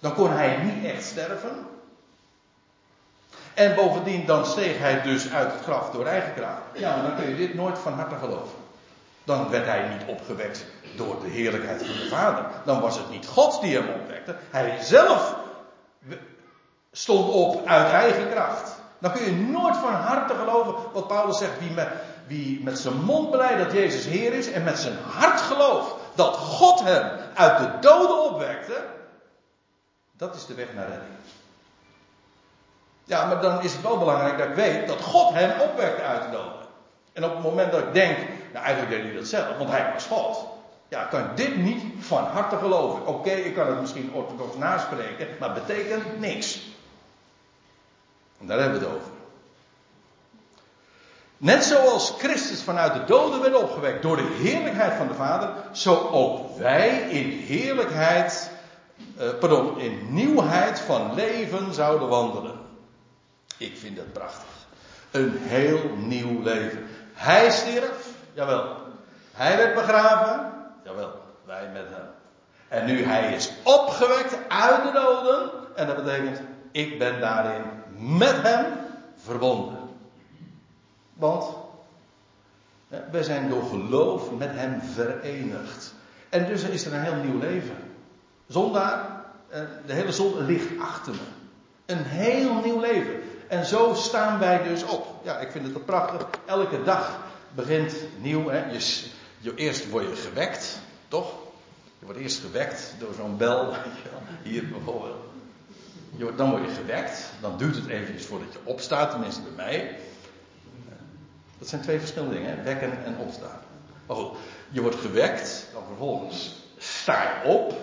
Speaker 1: dan kon hij niet echt sterven. En bovendien, dan steeg hij dus uit het graf door eigen kracht. Ja, maar dan kun je dit nooit van harte geloven. Dan werd hij niet opgewekt door de heerlijkheid van de Vader. Dan was het niet God die hem opwekte. Hij zelf stond op uit eigen kracht. Dan kun je nooit van harte geloven wat Paulus zegt. Wie met, wie met zijn mond beleidt dat Jezus Heer is en met zijn hart gelooft dat God hem uit de doden opwekte. Dat is de weg naar redding. Ja, maar dan is het wel belangrijk dat ik weet dat God hem opwekte uit de doden. En op het moment dat ik denk, nou eigenlijk deed hij dat zelf, want hij was God. Ja, kan ik dit niet van harte geloven. Oké, ik kan het misschien orthodox naspreken, maar het betekent niks. En daar hebben we het over. Net zoals Christus vanuit de doden werd opgewekt door de heerlijkheid van de Vader, zo ook wij in heerlijkheid, eh, pardon, in nieuwheid van leven zouden wandelen. Ik vind dat prachtig. Een heel nieuw leven. Hij stierf, jawel. Hij werd begraven, jawel. Wij met hem. En nu hij is opgewekt uit de doden, en dat betekent, ik ben daarin met hem verbonden. Want wij zijn door geloof met hem verenigd. En dus is er een heel nieuw leven. Zondaar, de hele zon ligt achter me. Een heel nieuw leven. En zo staan wij dus op. Ja, ik vind het prachtig. Elke dag begint nieuw. Hè. Je, je, eerst word je gewekt, toch? Je wordt eerst gewekt door zo'n bel. [LAUGHS] Hier bijvoorbeeld. Dan word je gewekt. Dan duurt het eventjes voordat je opstaat, tenminste bij mij. Dat zijn twee verschillende dingen, hè? wekken en opstaan. Maar goed, je wordt gewekt, dan vervolgens sta je op.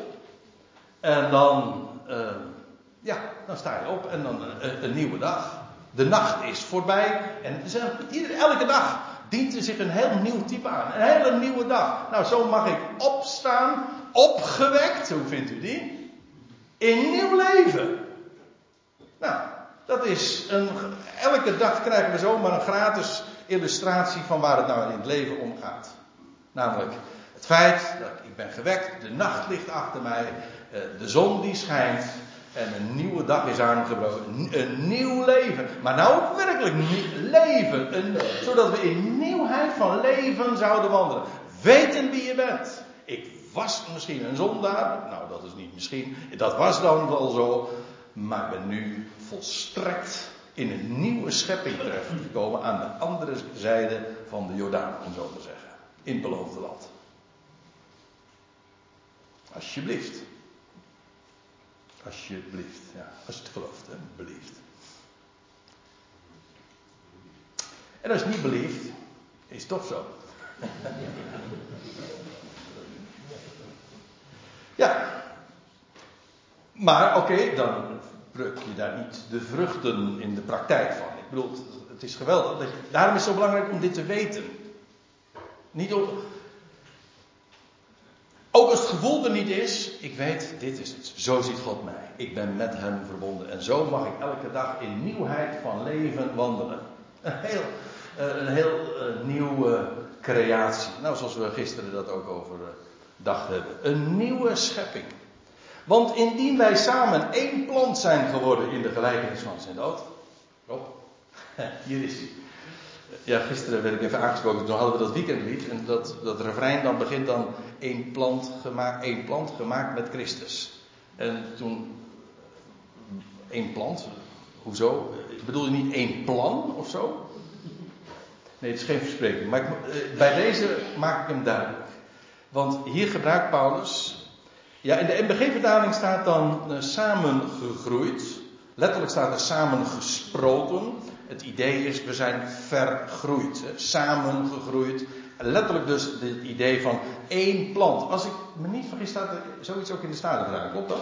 Speaker 1: En dan, uh, ja, dan sta je op en dan een, een, nieuwe dag. De nacht is voorbij en elke dag dient er zich een heel nieuw type aan. Een hele nieuwe dag. Nou, zo mag ik opstaan, opgewekt, hoe vindt u die? In nieuw leven. Nou, dat is een, elke dag krijgen we zomaar een gratis illustratie van waar het nou in het leven om gaat. Namelijk het feit dat ik ben gewekt, de nacht ligt achter mij, eh, de zon die schijnt en een nieuwe dag is aangebroken. Een nieuw leven. Maar nou ook werkelijk leven. Zodat we in nieuwheid van leven zouden wandelen. weten wie je bent. Ik was misschien een zondaar. Nou, dat is niet misschien. Dat was dan wel zo. Maar ben nu volstrekt in een nieuwe schepping terechtgekomen aan de andere zijde van de Jordaan, om zo te zeggen. In het beloofde land. Alsjeblieft. Alsjeblieft, ja. Als je het gelooft, hè. Belieft. En als je niet belieft, is het toch zo. [LAUGHS] ja. Maar oké, dan pluk je daar niet de vruchten in de praktijk van. Ik bedoel, het is geweldig. Daarom is het zo belangrijk om dit te weten. Niet om, ook als het gevoel er niet is, ik weet, dit is het. Zo ziet God mij. Ik ben met Hem verbonden. En zo mag ik elke dag in nieuwheid van leven wandelen. Een heel, eh, een heel uh, nieuwe creatie. Nou, zoals we gisteren dat ook over uh, dacht hebben. Een nieuwe schepping. Want indien wij samen één plant zijn geworden in de gelijkenis van zijn dood. Rob, [LAUGHS] hier is hij. Ja, gisteren werd ik even aangesproken, toen hadden we dat weekendlied. En dat, dat refrein dan begint dan één plant, gemaakt, één plant gemaakt met Christus. En toen, één plant, hoezo? Bedoel je niet één plan of zo? Nee, het is geen verspreking. Maar ik, eh, bij deze maak ik hem duidelijk. Want hier gebruikt Paulus. Ja, in de MBG-vertaling staat dan uh, samengegroeid. Letterlijk staat er samengesproken. Het idee is, we zijn vergroeid, samengegroeid. Letterlijk dus het idee van één plant. Als ik me niet vergis, staat er zoiets ook in de Statenvertaling, klopt dat?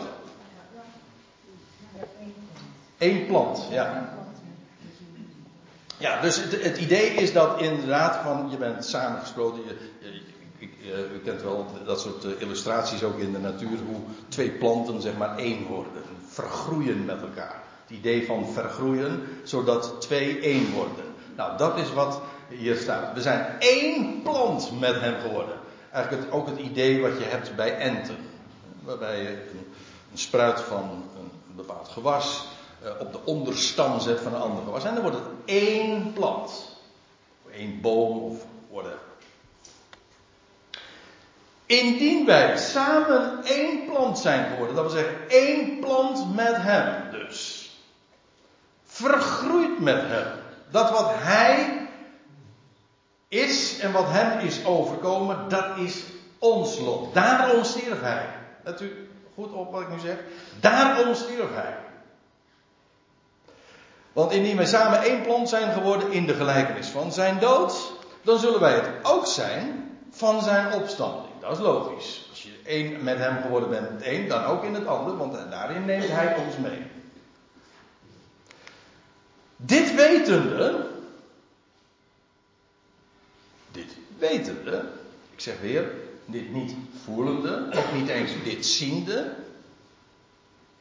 Speaker 1: Eén plant, ja. Ja, dus het, het, idee is dat inderdaad van je bent samengesproken. Je, u kent wel dat soort eh, illustraties ook in de natuur, hoe twee planten zeg maar één worden, vergroeien met elkaar. Het idee van vergroeien, zodat twee één worden. Nou, dat is wat hier staat. We zijn één plant met hem geworden. Eigenlijk ook het idee wat je hebt bij enten. Waarbij je een, spruit van een, bepaald gewas op de onderstam zet van een ander gewas. En dan wordt het één plant. Eén boom of whatever. Indien wij samen één plant zijn geworden, dat wil zeggen één plant met hem dus. Vergroeid met hem. Dat wat hij is en wat hem is overkomen, dat is ons lot. Daarom stierf hij. Let u goed op wat ik nu zeg. Daarom stierf hij. Want indien wij samen één plant zijn geworden in de gelijkenis van zijn dood, dan zullen wij het ook zijn van zijn opstanding. Dat is logisch. Als je één met hem geworden bent in het een, dan ook in het ander, want daarin neemt hij ons mee. Dit wetende, dit wetende, ik zeg weer, dit niet voelende, ook niet eens dit ziende,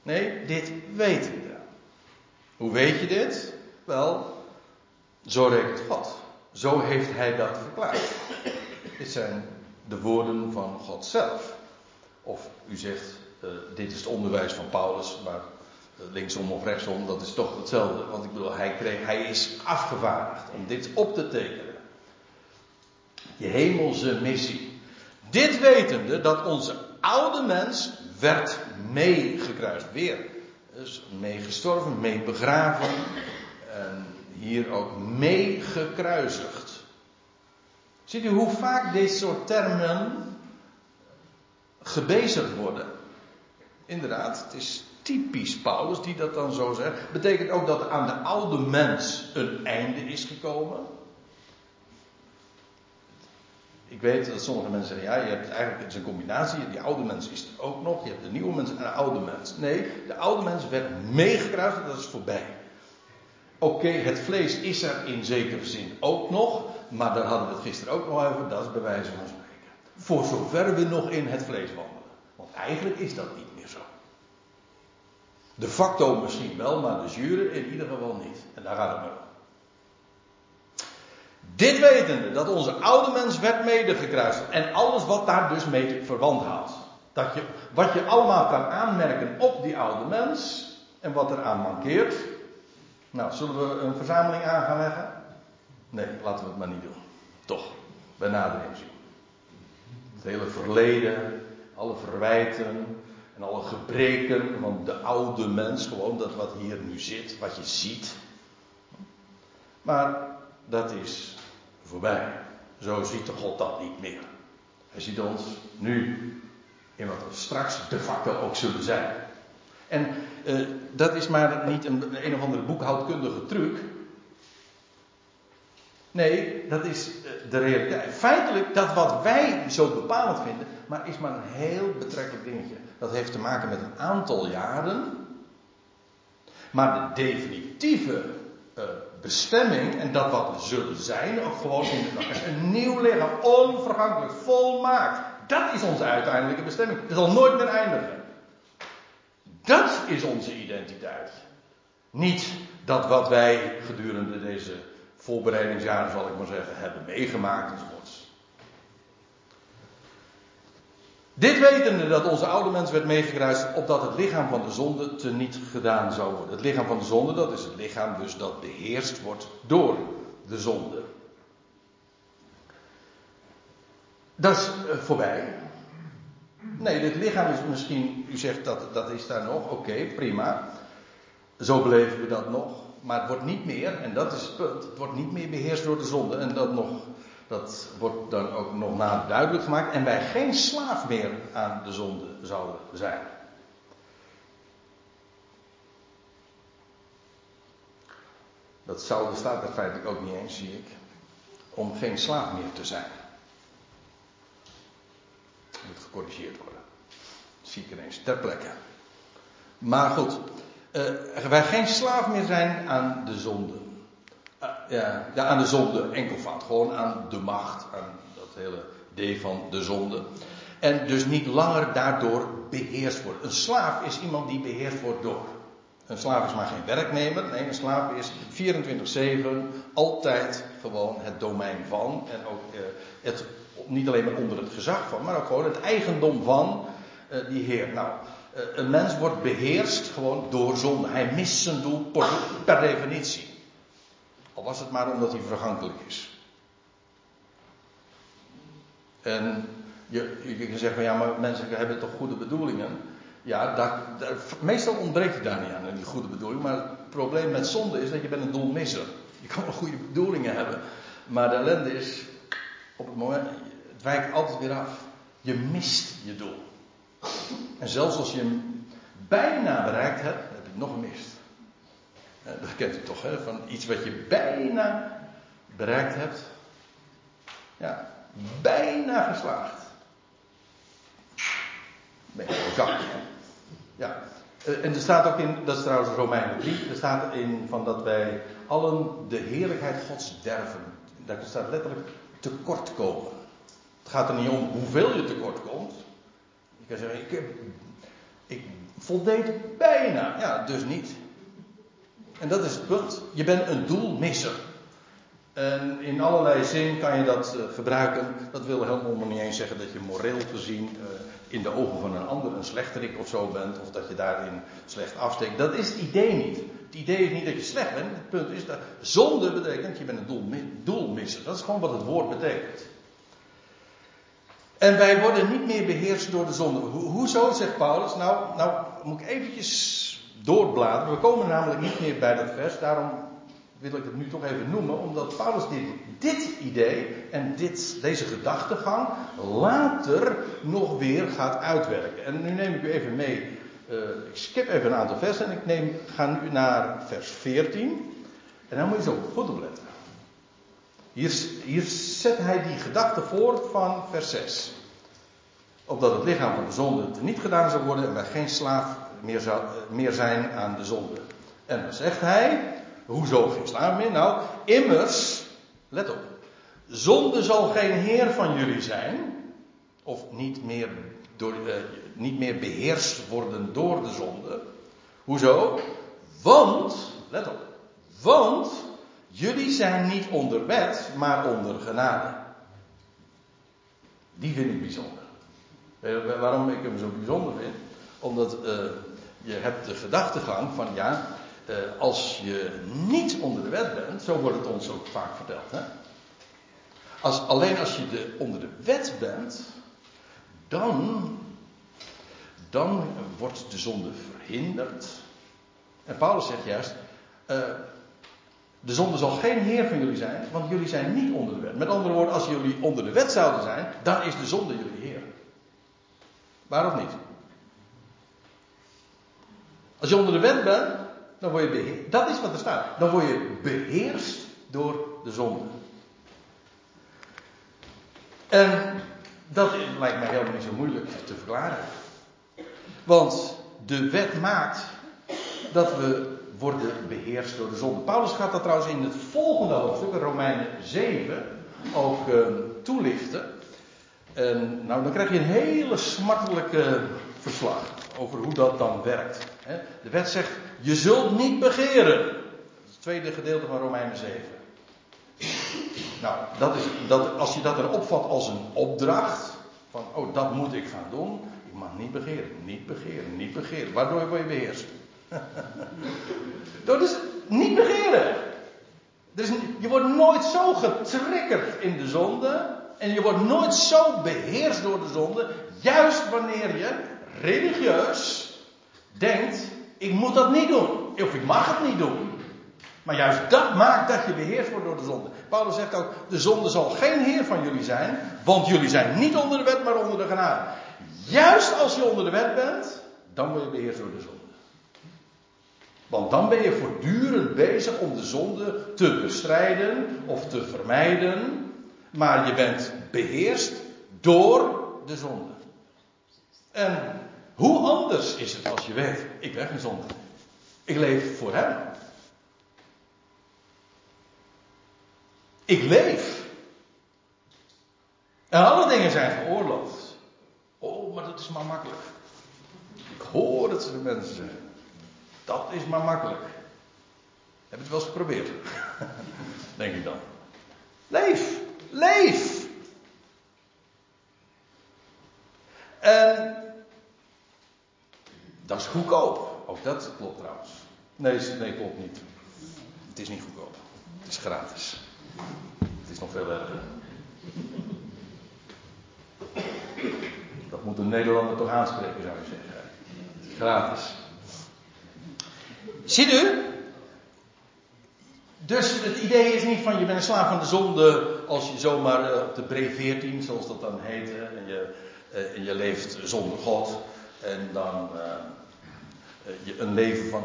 Speaker 1: nee, dit wetende. Hoe weet je dit? Wel, zo rekent God. Zo heeft hij dat verklaard. Dit zijn de woorden van God zelf. Of u zegt, uh, dit is het onderwijs van Paulus, maar linksom of rechtsom, dat is toch hetzelfde. Want ik bedoel, hij, kreeg, hij is afgevaardigd om dit op te tekenen. Je hemelse missie. Dit wetende dat onze oude mens werd meegekruist. Weer. Dus meegestorven, meebegraven. En hier ook meegekruisigd. Ziet u hoe vaak dit soort termen gebezigd worden? Inderdaad, het is typisch Paulus die dat dan zo zegt. Betekent ook dat aan de oude mens een einde is gekomen. Ik weet dat sommige mensen zeggen, ja, je hebt eigenlijk, het is een combinatie, die oude mens is er ook nog, je hebt de nieuwe mens en de oude mens. Nee, de oude mens werd meegekruist en dat is voorbij. Oké, het vlees is er in zekere zin ook nog, maar daar hadden we het gisteren ook nog over, dat is bij van spreken. Voor zover we nog in het vlees wandelen. Want eigenlijk is dat niet meer zo. De facto misschien wel, maar de jure in ieder geval niet. En daar gaat het maar om. Dit wetende, dat onze oude mens werd medegekruist. En alles wat daar dus mee verwant houdt. Dat je, wat je allemaal kan aanmerken op die oude mens. En wat er aan mankeert. Nou, zullen we een verzameling aan gaan leggen? Nee, laten we het maar niet doen. Toch, bij nadering zien. Het hele verleden, alle verwijten en alle gebreken van de oude mens, gewoon dat wat hier nu zit, wat je ziet. Maar dat is voorbij. Zo ziet de God dat niet meer. Hij ziet ons nu in wat we straks de facto ook zullen zijn. En uh, dat is maar niet een, een of andere boekhoudkundige truc. Nee, dat is uh, de realiteit. Feitelijk, dat wat wij zo bepalend vinden, maar is maar een heel betrekkelijk dingetje. Dat heeft te maken met een aantal jaren. Maar de definitieve uh, bestemming en dat wat we zullen zijn, of gewoon in de, een nieuw lichaam, onvergankelijk, volmaakt. Dat is onze uiteindelijke bestemming. Het zal nooit meer eindigen. Dat is onze identiteit. Niet dat wat wij gedurende deze voorbereidingsjaren, zal ik maar zeggen, hebben meegemaakt enzovoorts. Dit wetende dat onze oude mens werd meegekruist, opdat het lichaam van de zonde te niet gedaan zou worden. Het lichaam van de zonde, dat is het lichaam dus dat beheerst wordt door de zonde. Dat is eh, voorbij. Nee, dit lichaam is misschien, u zegt dat, dat is daar nog, oké, prima. Zo beleven we dat nog. Maar het wordt niet meer, en dat is het punt, het wordt niet meer beheerst door de zonde. En dat, nog, dat wordt dan ook nog nader duidelijk gemaakt. En wij geen slaaf meer aan de zonde zouden zijn. Dat zou, staat er feitelijk ook niet eens, zie ik. Om geen slaaf meer te zijn moet gecorrigeerd worden. Dat zie ik ineens ter plekke. Maar goed, uh, wij geen slaaf meer zijn aan de zonde. Uh, ja, aan de zonde enkelvoud. Gewoon aan de macht, aan dat hele D van de zonde. En dus niet langer daardoor beheerst wordt. Een slaaf is iemand die beheerst wordt door. Een slaaf is maar geen werknemer. Nee, een slaaf is 24-7 altijd gewoon het domein van. En ook uh, het niet alleen maar onder het gezag van, maar ook gewoon het eigendom van uh, die Heer. Nou, uh, een mens wordt beheerst gewoon door zonde. Hij mist zijn doel per, definitie. Al was het maar omdat hij vergankelijk is. En je, je kan zeggen, ja, maar mensen hebben toch goede bedoelingen. Ja, daar, meestal ontbreekt het daar niet aan, die goede bedoeling. Maar het probleem met zonde is dat je bent een doelmisser. Je kan wel goede bedoelingen hebben. Maar de ellende is, op het moment, het wijkt altijd weer af. Je mist je doel. En zelfs als je hem bijna bereikt hebt, heb je het nog gemist. Dat kent u toch, hè? Van iets wat je bijna bereikt hebt. Ja, bijna geslaagd. Ben je Ja. Eh, en er staat ook in, dat is trouwens Romeinen 3, er staat in van dat wij allen de heerlijkheid Gods derven. Daar staat letterlijk tekort komen. Het gaat er niet om hoeveel je tekort komt. Je kan zeggen, ik, ik voldeed bijna. Ja, dus niet. En dat is het punt. Je bent een doelmisser. En in allerlei zin kan je dat gebruiken. Dat wil helemaal niet eens zeggen dat je moreel gezien uh, in de ogen van een ander een slechterik of zo bent. Of dat je daarin slecht afsteekt. Dat is het idee niet. Het idee is niet dat je slecht bent. Het punt is dat zonde betekent je bent een doelmisser. Dat is gewoon wat het woord betekent. En wij worden niet meer beheerst door de zonde. Ho hoezo, zegt Paulus? Nou, nou moet ik eventjes doorbladeren. We komen namelijk niet meer bij dat vers. Daarom wil ik het nu toch even noemen. Omdat Paulus dit, dit idee en dit, deze gedachtegang later nog weer gaat uitwerken. En nu neem ik u even mee. Uh, ik skip even een aantal versen en ik neem, ga nu naar vers 14. En dan moet je zo goed opletten. Hier, zet hij die gedachte voor van vers 6. Opdat het lichaam van de zonde niet gedaan zou worden en wij geen slaaf meer, zou, meer zijn aan de zonde. En dan zegt hij, hoezo geen slaaf meer? Nou, immers, let op, zonde zal geen heer van jullie zijn, of niet meer, door, uh, niet meer beheerst worden door de zonde. Hoezo? Want, let op, want Jullie zijn niet onder wet, maar onder genade. Die vind ik bijzonder. Waarom ik hem zo bijzonder vind? Omdat uh, je hebt de gedachtegang van ja, uh, als je niet onder de wet bent, zo wordt het ons ook vaak verteld. Hè? Als, alleen als je de, onder de wet bent, dan, dan wordt de zonde verhinderd. En Paulus zegt juist, de zonde zal geen heer van jullie zijn, want jullie zijn niet onder de wet. Met andere woorden, als jullie onder de wet zouden zijn, dan is de zonde jullie heer. Waarom niet? Als je onder de wet bent, dan word je beheerst. Dat is wat er staat. Dan word je beheerst door de zonde. En dat lijkt mij helemaal niet zo moeilijk te verklaren. Want de wet maakt dat we worden beheerst door de zonde. Paulus gaat dat trouwens in het volgende hoofdstuk, Romeinen 7, ook uh, toelichten. En nou, dan krijg je een hele smartelijke verslag over hoe dat dan werkt. De wet zegt, je zult niet begeren. Dat is het tweede gedeelte van Romeinen 7. Nou, dat is, dat, als je dat dan opvat als een opdracht, van oh, dat moet ik gaan doen. Ik mag niet begeren, niet begeren, niet begeren. Waardoor word je beheerst? [LAUGHS] Door dus niet begeren. Dus je wordt nooit zo getriggerd in de zonde. En je wordt nooit zo beheerst door de zonde. Juist wanneer je religieus denkt: ik moet dat niet doen. Of ik mag het niet doen. Maar juist dat maakt dat je beheerst wordt door de zonde. Paulus zegt ook: de zonde zal geen heer van jullie zijn. Want jullie zijn niet onder de wet, maar onder de genade. Juist als je onder de wet bent, dan word je beheerst door de zonde. Want dan ben je voortdurend bezig om de zonde te bestrijden of te vermijden. Maar je bent beheerst door de zonde. En hoe anders is het als je weet, ik ben geen zonde. Ik leef voor hem. Ik leef. En alle dingen zijn geoorloofd. Oh, maar dat is maar makkelijk. Ik hoor dat ze de mensen zijn. Dat is maar makkelijk. Heb het wel eens geprobeerd? [LAUGHS] Denk ik dan. Leef! Leef! En dat is goedkoop. Ook dat klopt trouwens. Nee, nee, klopt niet. Het is niet goedkoop. Het is gratis. Het is nog veel erger. Dat moet een Nederlander toch aanspreken, zou je zeggen. Gratis. Ziet u? Dus het idee is niet van je bent een slaaf van de zonde als je zomaar eh, op de brev 14, zoals dat dan heet, en je, eh, je leeft zonder God. En dan je een leven van,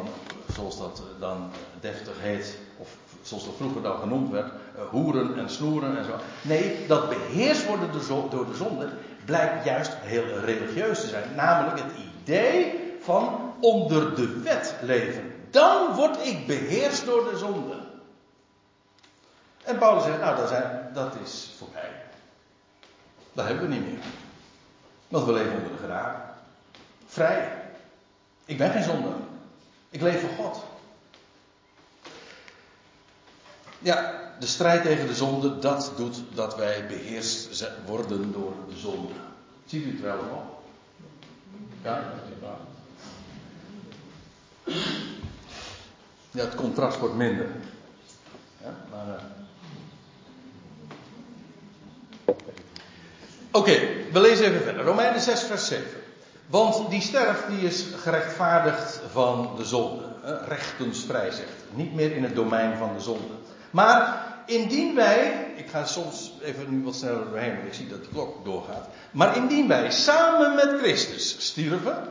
Speaker 1: zoals dat dan deftig heet, of zoals dat vroeger dan genoemd werd, hoeren en snoeren en zo. Nee, dat beheerst worden door de zonde blijkt juist heel religieus te zijn. Namelijk het idee van onder de wet leven dan word ik beheerst door de zonde. En Paulus zegt, nou dat, zijn, dat is voorbij. Dat hebben we niet meer. Want we leven onder de genade. Vrij. Ik ben geen zonde. Ik leef voor God. Ja, de strijd tegen de zonde, dat doet dat wij beheerst worden door de zonde. Ziet u het wel nog? Ja, ja, het contrast wordt minder. Maar. Uh... Oké, we lezen even verder. Romeinen 6, vers 7. Want die sterft, die is gerechtvaardigd van de zonde. Rechtensvrij zegt. Niet meer in het domein van de zonde. Maar indien wij, ik ga soms even nu wat sneller doorheen, want ik zie dat de klok doorgaat. Maar indien wij samen met Christus stierven,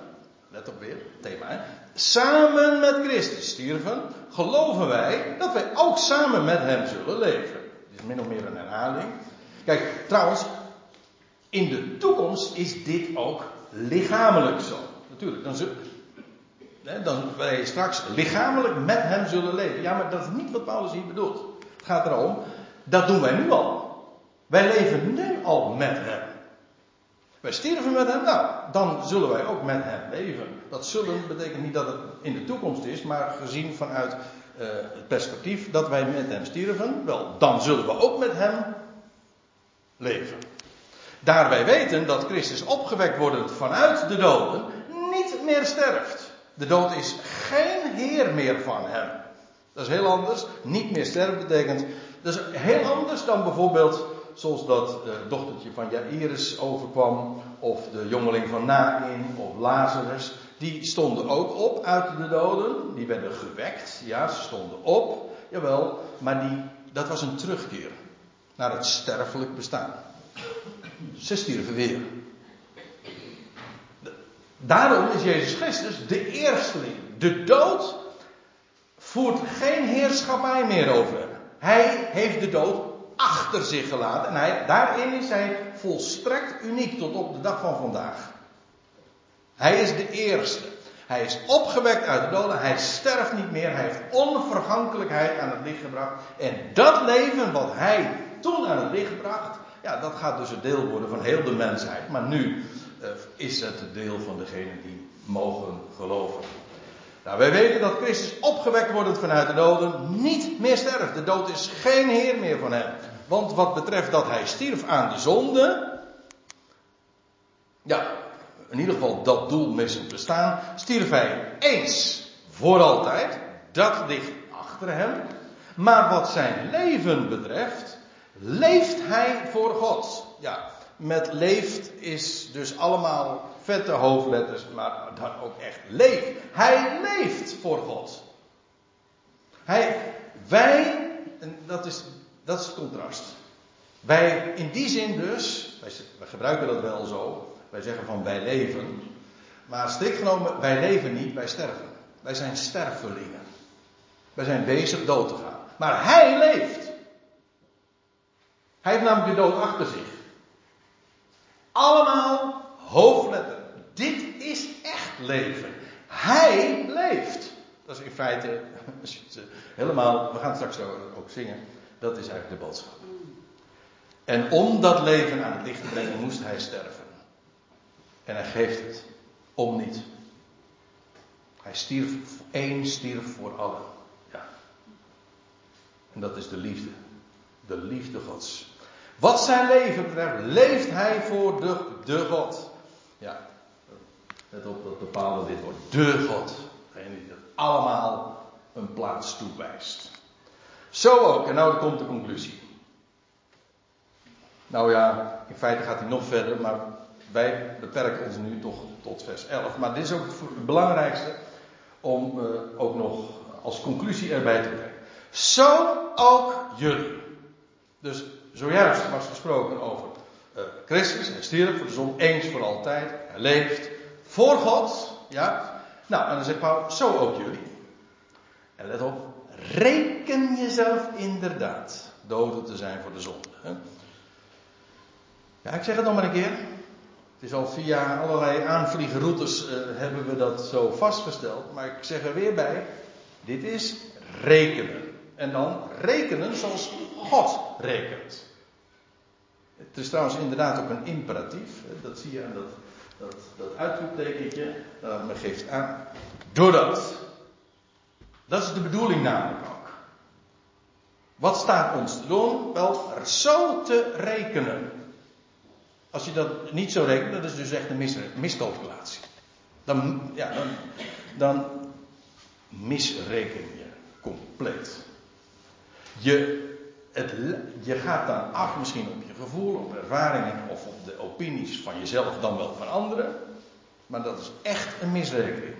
Speaker 1: let op weer, thema, hè? Samen met Christus stierven, geloven wij dat wij ook samen met Hem zullen leven. Dit is min of meer een herhaling. Kijk, trouwens, in de toekomst is dit ook lichamelijk zo. Natuurlijk, dan, zullen, dan wij straks lichamelijk met Hem zullen leven. Ja, maar dat is niet wat Paulus hier bedoelt. Het gaat erom, dat doen wij nu al. Wij leven nu al met Hem. Wij stierven met hem, nou, dan zullen wij ook met hem leven. Dat zullen betekent niet dat het in de toekomst is, maar gezien vanuit uh, het perspectief dat wij met hem stierven, wel, dan zullen we ook met hem leven. Daar wij weten dat Christus opgewekt wordend vanuit de doden niet meer sterft. De dood is geen heer meer van hem. Dat is heel anders. Niet meer sterven betekent. Dat is heel anders dan bijvoorbeeld zoals dat uh, dochtertje van Jairus overkwam, of de jongeling van Nain, of Lazarus. Die stonden ook op uit de doden. Die werden gewekt. Ja, ze stonden op. Jawel, maar die, dat was een terugkeer naar het sterfelijk bestaan. Ze stierven weer. Daarom is Jezus Christus de eersteling. De dood voert geen heerschappij meer over hem. Hij heeft de dood achter zich gelaten. En hij, daarin is hij volstrekt uniek tot op de dag van vandaag. Hij is de eerste. Hij is opgewekt uit de doden. Hij sterft niet meer. Hij heeft onvergankelijkheid aan het licht gebracht. En dat leven wat hij toen aan het licht bracht. Ja, dat gaat dus het deel worden van heel de mensheid. Maar nu uh, is het het deel van degenen die mogen geloven. Nou, wij weten dat Christus opgewekt wordt vanuit de doden niet meer sterft. De dood is geen heer meer van hem. Want wat betreft dat hij stierf aan de zonde. Ja, in ieder geval dat doel missend bestaan. Stierf hij eens voor altijd. Dat ligt achter hem. Maar wat zijn leven betreft, leeft hij voor God. Ja, met leeft is dus allemaal vette hoofdletters, maar dan ook echt leeft. Hij leeft voor God. Hij, wij, en dat is, dat is het contrast. Wij, in die zin dus, wij, wij gebruiken dat wel zo, wij zeggen van wij leven. Maar strikt genomen, wij leven niet, wij sterven. Wij zijn stervelingen. Wij zijn bezig dood te gaan. Maar hij leeft. Hij heeft namelijk de dood achter zich. Allemaal hoofdletter. Leven. Hij leeft. Dat is in feite, [LAUGHS] helemaal, we gaan straks ook zingen, dat is eigenlijk de boodschap. En om dat leven aan het licht te brengen, moest hij sterven. En hij geeft het. Om niet. Hij stierf, één stierf voor allen. Ja. En dat is de liefde. De liefde Gods. Wat zijn leven betreft, leeft hij voor de, de God. Ja, let op dat bepaalde dit woord. De God. Degene die dat allemaal een plaats toewijst. Zo ook, en nou komt de conclusie. Nou ja, in feite gaat hij nog verder, maar wij beperken ons nu toch tot vers 11. Maar dit is ook het belangrijkste om uh, ook nog als conclusie erbij te brengen. Zo ook jullie. Dus zojuist was gesproken over uh, Christus. Hij stierf voor de zon eens voor altijd. Hij leeft voor God. Ja. Nou, en dan zegt Paulus, zo ook jullie. En let op, reken jezelf inderdaad doden te zijn voor de zonde. Hè? Ja, ik zeg het nog maar een keer. Het is al via allerlei aanvliegenroutes uh, hebben we dat zo vastgesteld. Maar ik zeg er weer bij, dit is rekenen. En dan rekenen zoals God rekent. Het is trouwens inderdaad ook een imperatief. Dat zie je aan dat, dat, dat uitroeptekentje. Dat me geeft aan. Doordat. Dat is de bedoeling namelijk ook. Wat staat ons te doen? Wel, zo te rekenen. Als je dat niet zo rekent, dat is dus echt een mis, miscalculatie. Dan, ja, dan, dan misreken je compleet. Je, het, je gaat dan af misschien op je gevoel, op ervaringen of op de opinies van jezelf dan wel van anderen. Maar dat is echt een misrekening.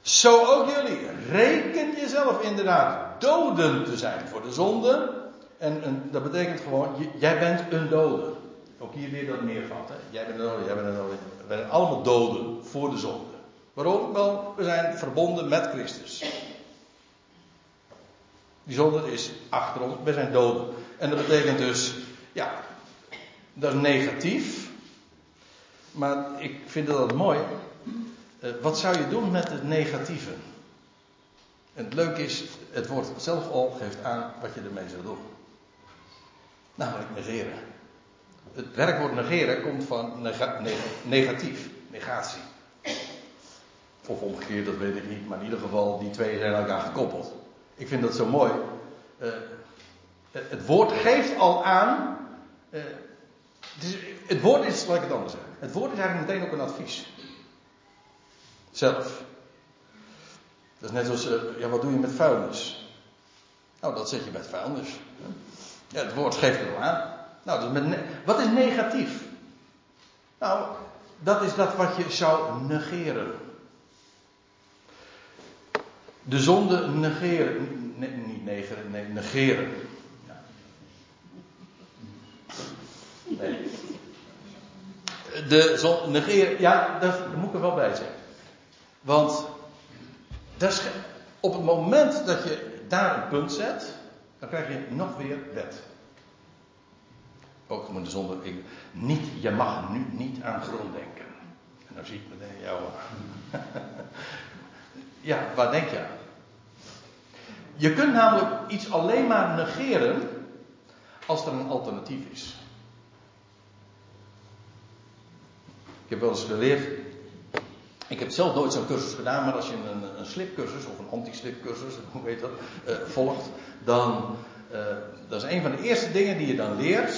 Speaker 1: Zo ook jullie. Reken jezelf inderdaad doden te zijn voor de zonde. En, dat betekent gewoon, jij bent een dode. Ook hier weer dat meervat. Jij bent een dode, jij bent een dode. We zijn allemaal doden voor de zonde. Waarom? Wel, we zijn verbonden met Christus. Die zonde is achter ons. We zijn doden. En dat betekent dus, ja, dat is negatief. Maar ik vind dat mooi. Uh, wat zou je doen met het negatieve? En het leuke is, het woord zelf al geeft aan wat je ermee zou doen. Namelijk negeren. Het werkwoord negeren komt van nega negatief, negatie. Of omgekeerd, dat weet ik niet, maar in ieder geval, die twee zijn elkaar gekoppeld. Ik vind dat zo mooi. Uh, het woord geeft al aan. Uh, het, het, woord is, laat ik het anders zeggen. Het woord is eigenlijk meteen ook een advies. Zelf. Dat is net zoals, uh, ja, wat doe je met vuilnis? Nou, dat zet je het vuilnis. Ja, het woord geeft er al aan. Nou, met wat is negatief? Nou, dat is dat wat je zou negeren. De zonde negeren. Niet negeren, nee, negeren. Nee. De zon negeren, ja, daar moet ik er wel bij zeggen. Want dat op het moment dat je daar een punt zet, dan krijg je nog weer wet. Ook moet de zonde, ik, niet, je mag nu niet aan grond denken. En dan zie ik meteen jou. Ja, waar denk je aan? Je kunt namelijk iets alleen maar negeren als er een alternatief is. Ik heb wel eens geleerd. Ik heb zelf nooit zo'n cursus gedaan, maar als je een, een slipcursus of een anti-slipcursus, [LAUGHS] hoe weet dat, uh, volgt, dan. Uh, dat is een van de eerste dingen die je dan leert,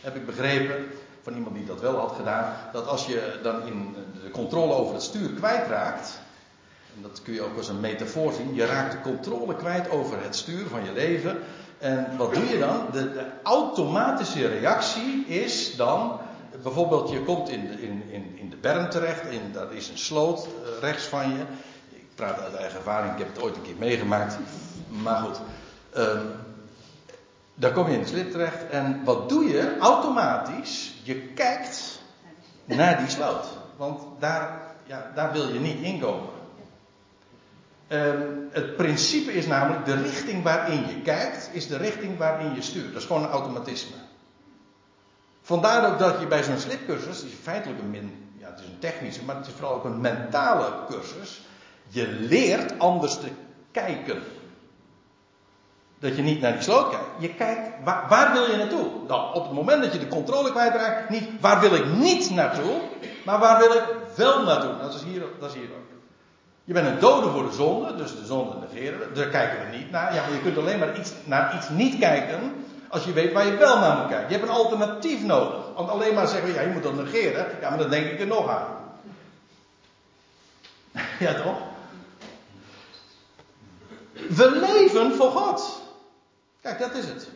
Speaker 1: heb ik begrepen van iemand die dat wel had gedaan, dat als je dan in de controle over het stuur kwijtraakt, en dat kun je ook als een metafoor zien, je raakt de controle kwijt over het stuur van je leven. En wat doe je dan? De, de automatische reactie is dan bijvoorbeeld, je komt in de, in, in, in de berm terecht, en daar is een sloot uh, rechts van je. Ik praat uit eigen ervaring, ik heb het ooit een keer meegemaakt. Maar goed, um, daar kom je in de slip terecht en wat doe je? Automatisch, je kijkt naar die sloot. Want daar, ja, daar wil je niet inkomen. Um, het principe is namelijk de richting waarin je kijkt, is de richting waarin je stuurt. Dat is gewoon een automatisme. Vandaar ook dat je bij zo'n slipcursus, die is feitelijk een min, ja, het is een technische, maar het is vooral ook een mentale cursus. Je leert anders te kijken. Dat je niet naar die sloot kijkt. Je kijkt, waar, waar wil je naartoe? Dan, op het moment dat je de controle kwijtraakt, niet waar wil ik niet naartoe, maar waar wil ik wel naartoe? Dat is hier, dat is hier ook. Je bent een dode voor de zonde, dus de zonde negeren we. Daar kijken we niet naar. Ja, maar je kunt alleen maar iets, naar iets niet kijken als je weet waar je wel naar moet kijken. Je hebt een alternatief nodig. Want alleen maar zeggen, ja, je moet dat negeren. Ja, maar dan denk ik er nog aan. [LAUGHS] ja, toch? We leven voor God. Kijk, dat is het.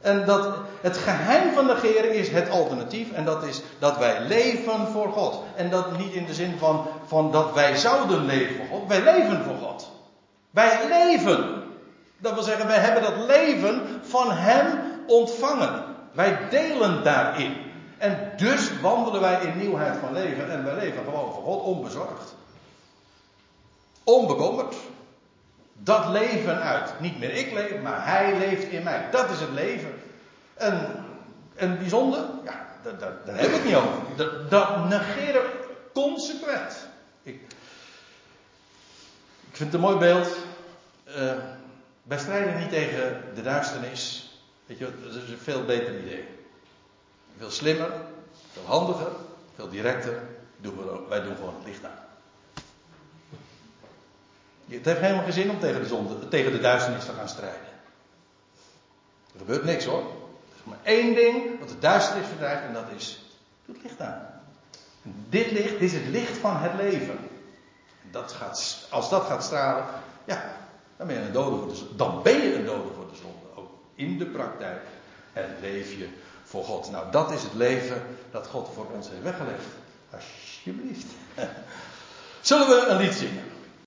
Speaker 1: En dat, het geheim van negeren is het alternatief. En dat is dat wij leven voor God. En dat niet in de zin van, van dat wij zouden leven voor God. Wij leven voor God. Wij leven. Dat wil zeggen, wij hebben dat leven van Hem ontvangen. Wij delen daarin. En dus wandelen wij in nieuwheid van leven. En wij leven gewoon voor God onbezorgd. Onbekommerd. Dat leven uit. Niet meer ik leef, maar Hij leeft in mij. Dat is het leven. En, zonde, ja, daar, heb ik niet over. Dat, negeren consequent. Ik, ik vind het een mooi beeld. Uh, wij strijden niet tegen de duisternis. Weet je, dat is een veel beter idee. Veel slimmer, veel handiger, veel directer. Doen we, wij doen gewoon het licht aan. Het heeft helemaal geen zin om tegen de, zonde, tegen de duisternis te gaan strijden. Er gebeurt niks hoor. Er is maar één ding wat de duisternis verdrijft en dat is: doe het licht aan. dit licht dit is het licht van het leven. Dat gaat, als dat gaat stralen, ja, dan ben je een dode voor de zonde. Dan ben je een dode voor de zonde. Ook in de praktijk. En leef je voor God. Nou, dat is het leven dat God voor ons heeft weggelegd. Alsjeblieft. [LAUGHS] Zullen we een lied zingen?